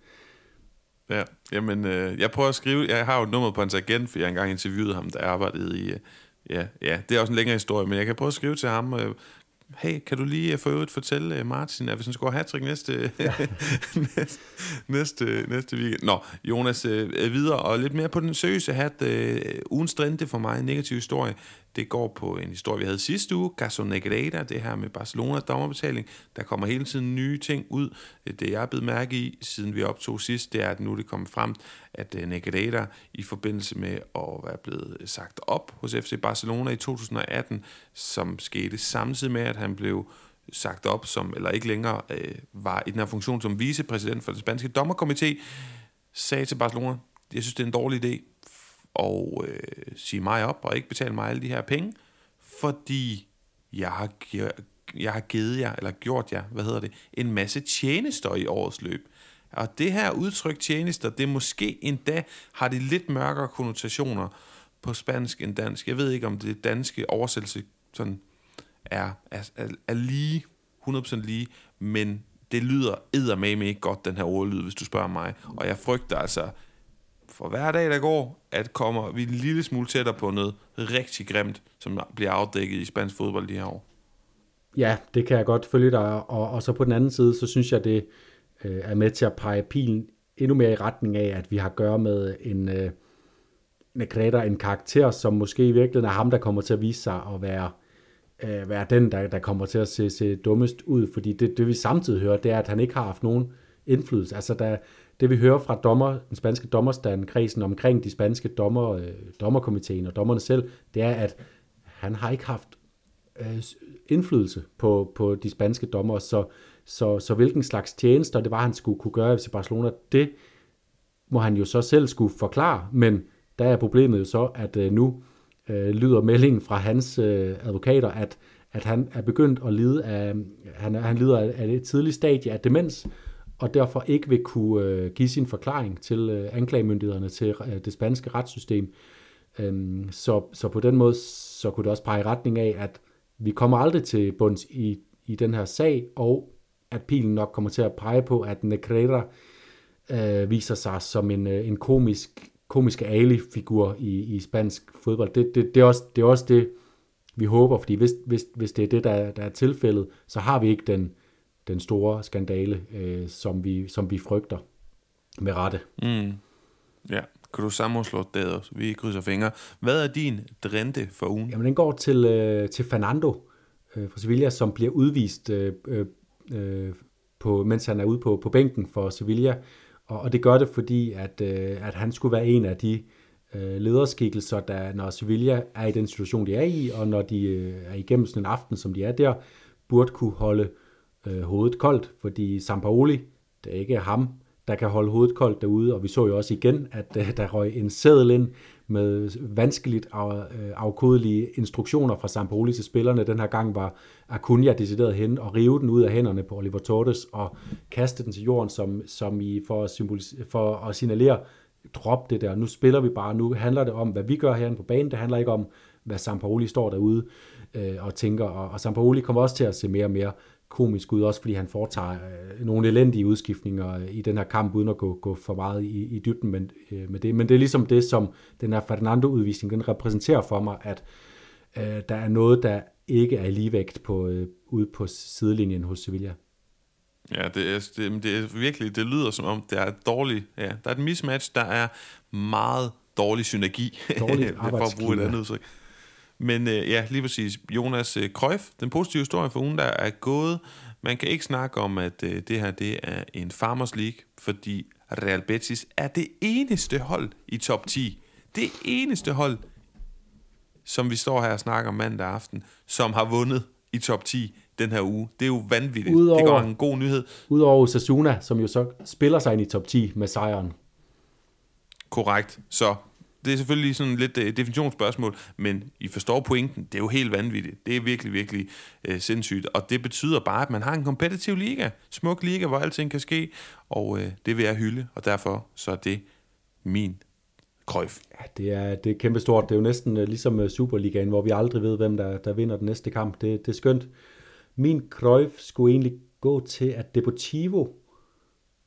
Ja, jamen, øh, jeg prøver at skrive, jeg har jo et nummer på hans agent, for jeg engang interviewede ham, der arbejdede i, øh, ja, ja, det er også en længere historie, men jeg kan prøve at skrive til ham, øh, hey, kan du lige for øvrigt fortælle uh, Martin, at hvis han scorer hat næste, ja. *laughs* næste, næste, næste weekend. Nå, Jonas, uh, videre og lidt mere på den seriøse hat. Uh, ugens for mig en negativ historie. Det går på en historie, vi havde sidste uge, Caso Negreda, det her med Barcelona dommerbetaling. Der kommer hele tiden nye ting ud. Det jeg er blevet mærke i, siden vi optog sidst, det er, at nu det kommer frem, at øh, uh, Negreda i forbindelse med at være blevet sagt op hos FC Barcelona i 2018, som skete samtidig med, at han blev sagt op, som, eller ikke længere øh, var i den her funktion som vicepræsident for den spanske dommerkomité, sagde til Barcelona, jeg synes, det er en dårlig idé, og øh, sige mig op og ikke betale mig alle de her penge, fordi jeg har, jeg har givet jer, eller gjort jer, hvad hedder det, en masse tjenester i årets løb. Og det her udtryk tjenester, det måske endda har det lidt mørkere konnotationer på spansk end dansk. Jeg ved ikke, om det danske oversættelse sådan er, er, er, er lige, 100% lige, men det lyder eddermame ikke godt, den her ordlyd, hvis du spørger mig. Og jeg frygter altså, for hver dag, der går, at kommer vi en lille smule tættere på noget rigtig grimt, som bliver afdækket i spansk fodbold de her år. Ja, det kan jeg godt følge dig, og, og så på den anden side, så synes jeg, det øh, er med til at pege pilen endnu mere i retning af, at vi har at gøre med en øh, Negreta, en karakter, som måske i virkeligheden er ham, der kommer til at vise sig at være, øh, være den, der, der kommer til at se, se dummest ud, fordi det, det vi samtidig hører, det er, at han ikke har haft nogen indflydelse. Altså, der, det vi hører fra dommer, den spanske dommerstand, kredsen omkring de spanske dommer, øh, dommerkomiteen og dommerne selv, det er, at han har ikke haft øh, indflydelse på, på de spanske dommer, så, så, så hvilken slags tjenester det var, han skulle kunne gøre i Barcelona, det må han jo så selv skulle forklare, men der er problemet jo så, at øh, nu øh, lyder meldingen fra hans øh, advokater, at, at han er begyndt at lide af, han, han lider af det tidlige stadie af demens, og derfor ikke vil kunne øh, give sin forklaring til øh, anklagemyndighederne til øh, det spanske retssystem. Øhm, så, så på den måde, så kunne det også pege i retning af, at vi kommer aldrig til bunds i, i den her sag, og at pilen nok kommer til at pege på, at Negrera øh, viser sig som en, øh, en komisk, komisk Ali-figur i, i spansk fodbold. Det, det, det, er også, det er også det, vi håber, fordi hvis, hvis, hvis det er det, der, der er tilfældet, så har vi ikke den den store skandale, øh, som, vi, som vi frygter med rette. Mm. Ja, kan du sammenslå det også? Vi krydser fingre. Hvad er din drente for ugen? Jamen, den går til, øh, til Fernando øh, fra Sevilla, som bliver udvist, øh, øh, på, mens han er ude på, på bænken for Sevilla. Og, og det gør det, fordi at, øh, at han skulle være en af de øh, lederskikkelser, der når Sevilla er i den situation, de er i, og når de øh, er igennem sådan en aften, som de er der, burde kunne holde øh, Øh, hovedet koldt, fordi Sampaoli, det er ikke ham, der kan holde hovedet koldt derude, og vi så jo også igen, at øh, der røg en sædel ind med vanskeligt af, øh, afkodelige instruktioner fra Sampaoli til spillerne. Den her gang var Acuna decideret hen og rive den ud af hænderne på Oliver Torres og kaste den til jorden, som, som i for at, for at signalere, drop det der, nu spiller vi bare, nu handler det om, hvad vi gør herinde på banen, det handler ikke om, hvad Sampaoli står derude øh, og tænker, og, og Sampaoli kommer også til at se mere og mere komisk ud, også fordi han foretager øh, nogle elendige udskiftninger i den her kamp, uden at gå, gå for meget i, i dybden med, øh, med det. Men det er ligesom det, som den her Fernando-udvisning, den repræsenterer for mig, at øh, der er noget, der ikke er ligevægt på, øh, ude på sidelinjen hos Sevilla. Ja, det er, det, det er virkelig, det lyder som om, det er dårligt. Ja, der er et mismatch, der er meget dårlig synergi, dårlig *laughs* for at bruge et andet udtryk. Men øh, ja, lige præcis. Jonas øh, Krøjf, den positive historie for ugen, der er gået. Man kan ikke snakke om, at øh, det her det er en Farmers League, fordi Real Betis er det eneste hold i top 10. Det eneste hold, som vi står her og snakker om mandag aften, som har vundet i top 10 den her uge. Det er jo vanvittigt. Udover, det går en god nyhed. Udover Sasuna, som jo så spiller sig ind i top 10 med sejren. Korrekt. Så det er selvfølgelig sådan lidt øh, et definitionsspørgsmål, men I forstår pointen. Det er jo helt vanvittigt. Det er virkelig, virkelig øh, sindssygt. Og det betyder bare, at man har en kompetitiv liga. Smuk liga, hvor alting kan ske. Og øh, det vil jeg hylde, og derfor så er det min krøjf. Ja, det er, det er kæmpestort. Det er jo næsten øh, ligesom øh, Superligaen, hvor vi aldrig ved, hvem der, der vinder den næste kamp. Det, det er skønt. Min krøjf skulle egentlig gå til, at Deportivo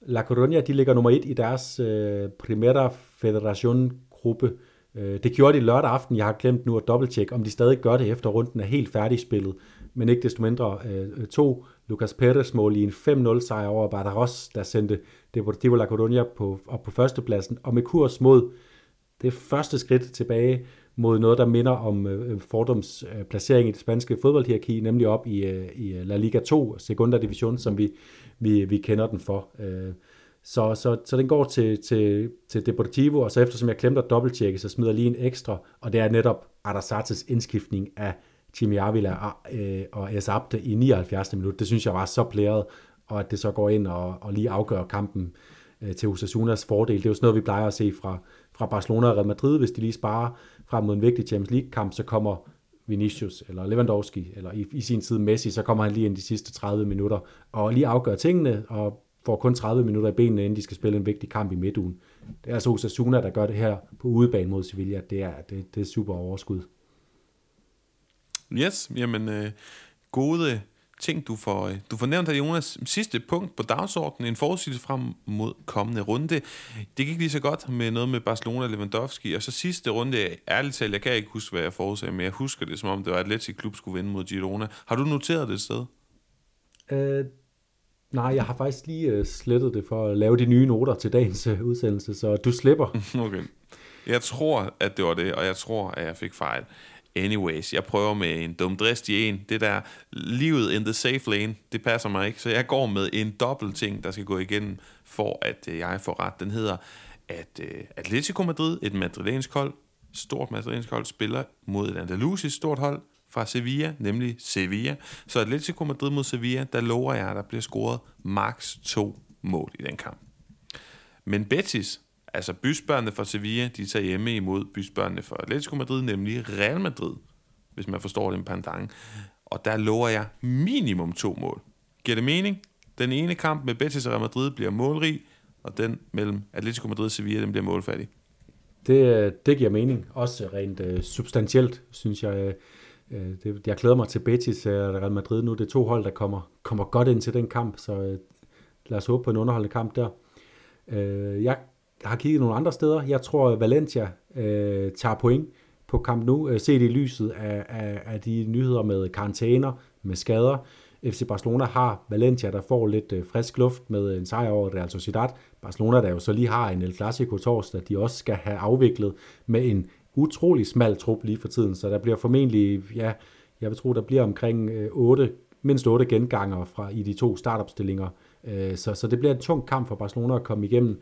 La Coruña, de ligger nummer et i deres øh, Primera Federación gruppe. Øh, det gjorde de lørdag aften. Jeg har glemt nu at dobbelttjekke, om de stadig gør det efter runden er helt færdigspillet. Men ikke desto mindre øh, to Lucas Perez mål i en 5-0 sejr over Badaros, der sendte Deportivo La Coruña på, op på førstepladsen. Og med kurs mod det første skridt tilbage mod noget, der minder om øh, Fordums øh, placering i det spanske fodboldhierarki, nemlig op i, øh, i La Liga 2, Segunda Division, som vi, vi, vi kender den for. Øh, så, så, så den går til, til, til Deportivo, og så eftersom jeg glemte at dobbelttjekke, så smider jeg lige en ekstra, og det er netop Arasates indskiftning af Jimmy Avila og, øh, og Esabte i 79. minut. Det synes jeg var så plæret, og at det så går ind og, og lige afgør kampen øh, til Osasunas fordel. Det er jo sådan noget, vi plejer at se fra, fra Barcelona og Real Madrid. Hvis de lige sparer frem mod en vigtig Champions League-kamp, så kommer Vinicius eller Lewandowski, eller i, i sin tid Messi, så kommer han lige ind de sidste 30 minutter og lige afgør tingene, og får kun 30 minutter i benene, inden de skal spille en vigtig kamp i midtugen. Det er altså Osasuna, der gør det her på udebane mod Sevilla. Det er, det, det er super overskud. Yes, jamen øh, gode ting, du får, øh, du får nævnt her, Jonas. Sidste punkt på dagsordenen, en forudsigelse frem mod kommende runde. Det gik lige så godt med noget med Barcelona og Lewandowski, og så sidste runde, ærligt talt, jeg kan ikke huske, hvad jeg forudsagde, men jeg husker det, som om det var Atletic Klub skulle vinde mod Girona. Har du noteret det et sted? Øh, Nej, jeg har faktisk lige uh, slettet det for at lave de nye noter til dagens uh, udsendelse, så du slipper. *laughs* Okay. Jeg tror, at det var det, og jeg tror, at jeg fik fejl. Anyways, jeg prøver med en dumdristig en. Det der livet in the safe lane, det passer mig ikke. Så jeg går med en dobbelt ting, der skal gå igennem, for at uh, jeg får ret. Den hedder, at uh, Atletico Madrid, et madrilensk hold, stort madrilensk hold, spiller mod et andalusisk stort hold, fra Sevilla, nemlig Sevilla. Så Atletico Madrid mod Sevilla, der lover jeg, at der bliver scoret maks to mål i den kamp. Men Betis, altså bysbørnene fra Sevilla, de tager hjemme imod bysbørnene fra Atletico Madrid, nemlig Real Madrid, hvis man forstår det en pandang. Og der lover jeg minimum to mål. Giver det mening? Den ene kamp med Betis og Real Madrid bliver målrig, og den mellem Atletico Madrid og Sevilla, den bliver målfattig. Det, øh, det giver mening. Også rent øh, substantielt, synes jeg. Øh, Øh, det, jeg glæder mig til Betis øh, og Real Madrid nu. Det er to hold, der kommer, kommer godt ind til den kamp, så øh, lad os håbe på en underholdende kamp der. Jeg har kigget nogle andre steder. Jeg tror, at Valencia øh, tager point på kamp nu, set i lyset af, af, af de nyheder med karantæner, med skader. FC Barcelona har Valencia, der får lidt frisk luft med en sejr over Real Sociedad. Barcelona, der jo så lige har en El Clasico torsdag, de også skal have afviklet med en utrolig smal trup lige for tiden, så der bliver formentlig, ja, jeg vil tro, der bliver omkring øh, 8, mindst 8 genganger fra, i de to startopstillinger. Øh, så, så det bliver en tung kamp for Barcelona at komme igennem.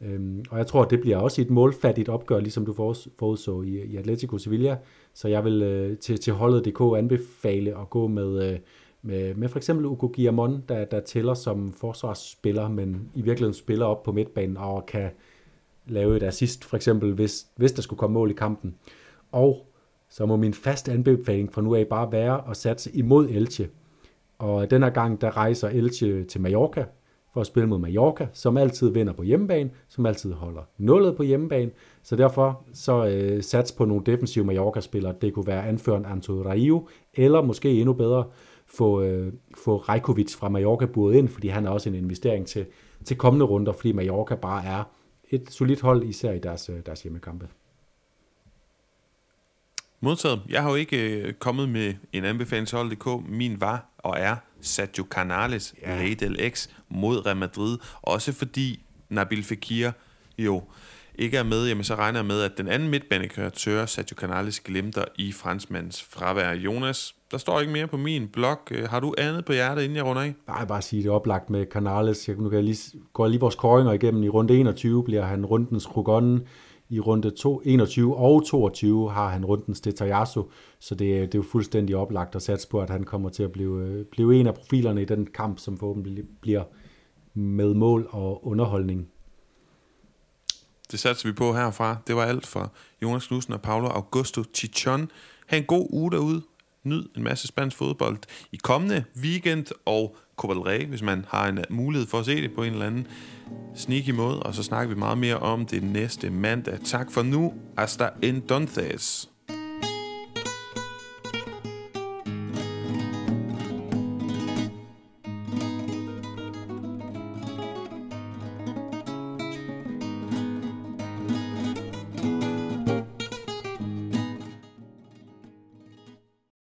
Øhm, og jeg tror, det bliver også et målfattigt opgør, ligesom du forudså i, i Atletico Sevilla. Så jeg vil øh, til, til holdet.dk anbefale at gå med, med, med for eksempel Ugo Guillamon, der, der tæller som forsvarsspiller, men i virkeligheden spiller op på midtbanen og kan lave et assist, for eksempel, hvis, hvis der skulle komme mål i kampen. Og så må min faste anbefaling fra nu af bare være at satse imod Elche. Og den her gang, der rejser Elche til Mallorca, for at spille mod Mallorca, som altid vinder på hjemmebane, som altid holder nullet på hjemmebane. Så derfor så øh, sats på nogle defensive Mallorca-spillere. Det kunne være anføreren Anto Raio, eller måske endnu bedre få, øh, få Rajkovic fra Mallorca buret ind, fordi han er også en investering til, til kommende runder, fordi Mallorca bare er et solidt hold, især i deres, øh, deres hjemmekampe. Modtaget. Jeg har jo ikke øh, kommet med en anbefaling til hold.dk. Min var og er Sergio Canales, ja. X mod Real Madrid. Også fordi Nabil Fekir jo ikke er med, jamen så regner jeg med, at den anden midtbanekreatør, Sergio Canales, glemter i franskmands fravær. Jonas, der står ikke mere på min blog. Øh, har du andet på hjertet, inden jeg runder af? Nej, bare sige det oplagt med Canales. Jeg, nu kan jeg lige, går lige vores koringer igennem. I runde 21 bliver han rundens Krogon. I runde 2, 21 og 22 har han rundens Detajasso, så det, det er jo fuldstændig oplagt at satse på, at han kommer til at blive, blive en af profilerne i den kamp, som forhåbentlig bliver med mål og underholdning. Det satser vi på herfra. Det var alt for Jonas Knudsen og Paulo Augusto Chichon. Ha' en god uge derude. Nyd en masse spansk fodbold i kommende weekend og Copa del Rey, hvis man har en mulighed for at se det på en eller anden sneaky måde. Og så snakker vi meget mere om det næste mandag. Tak for nu. Hasta entonces.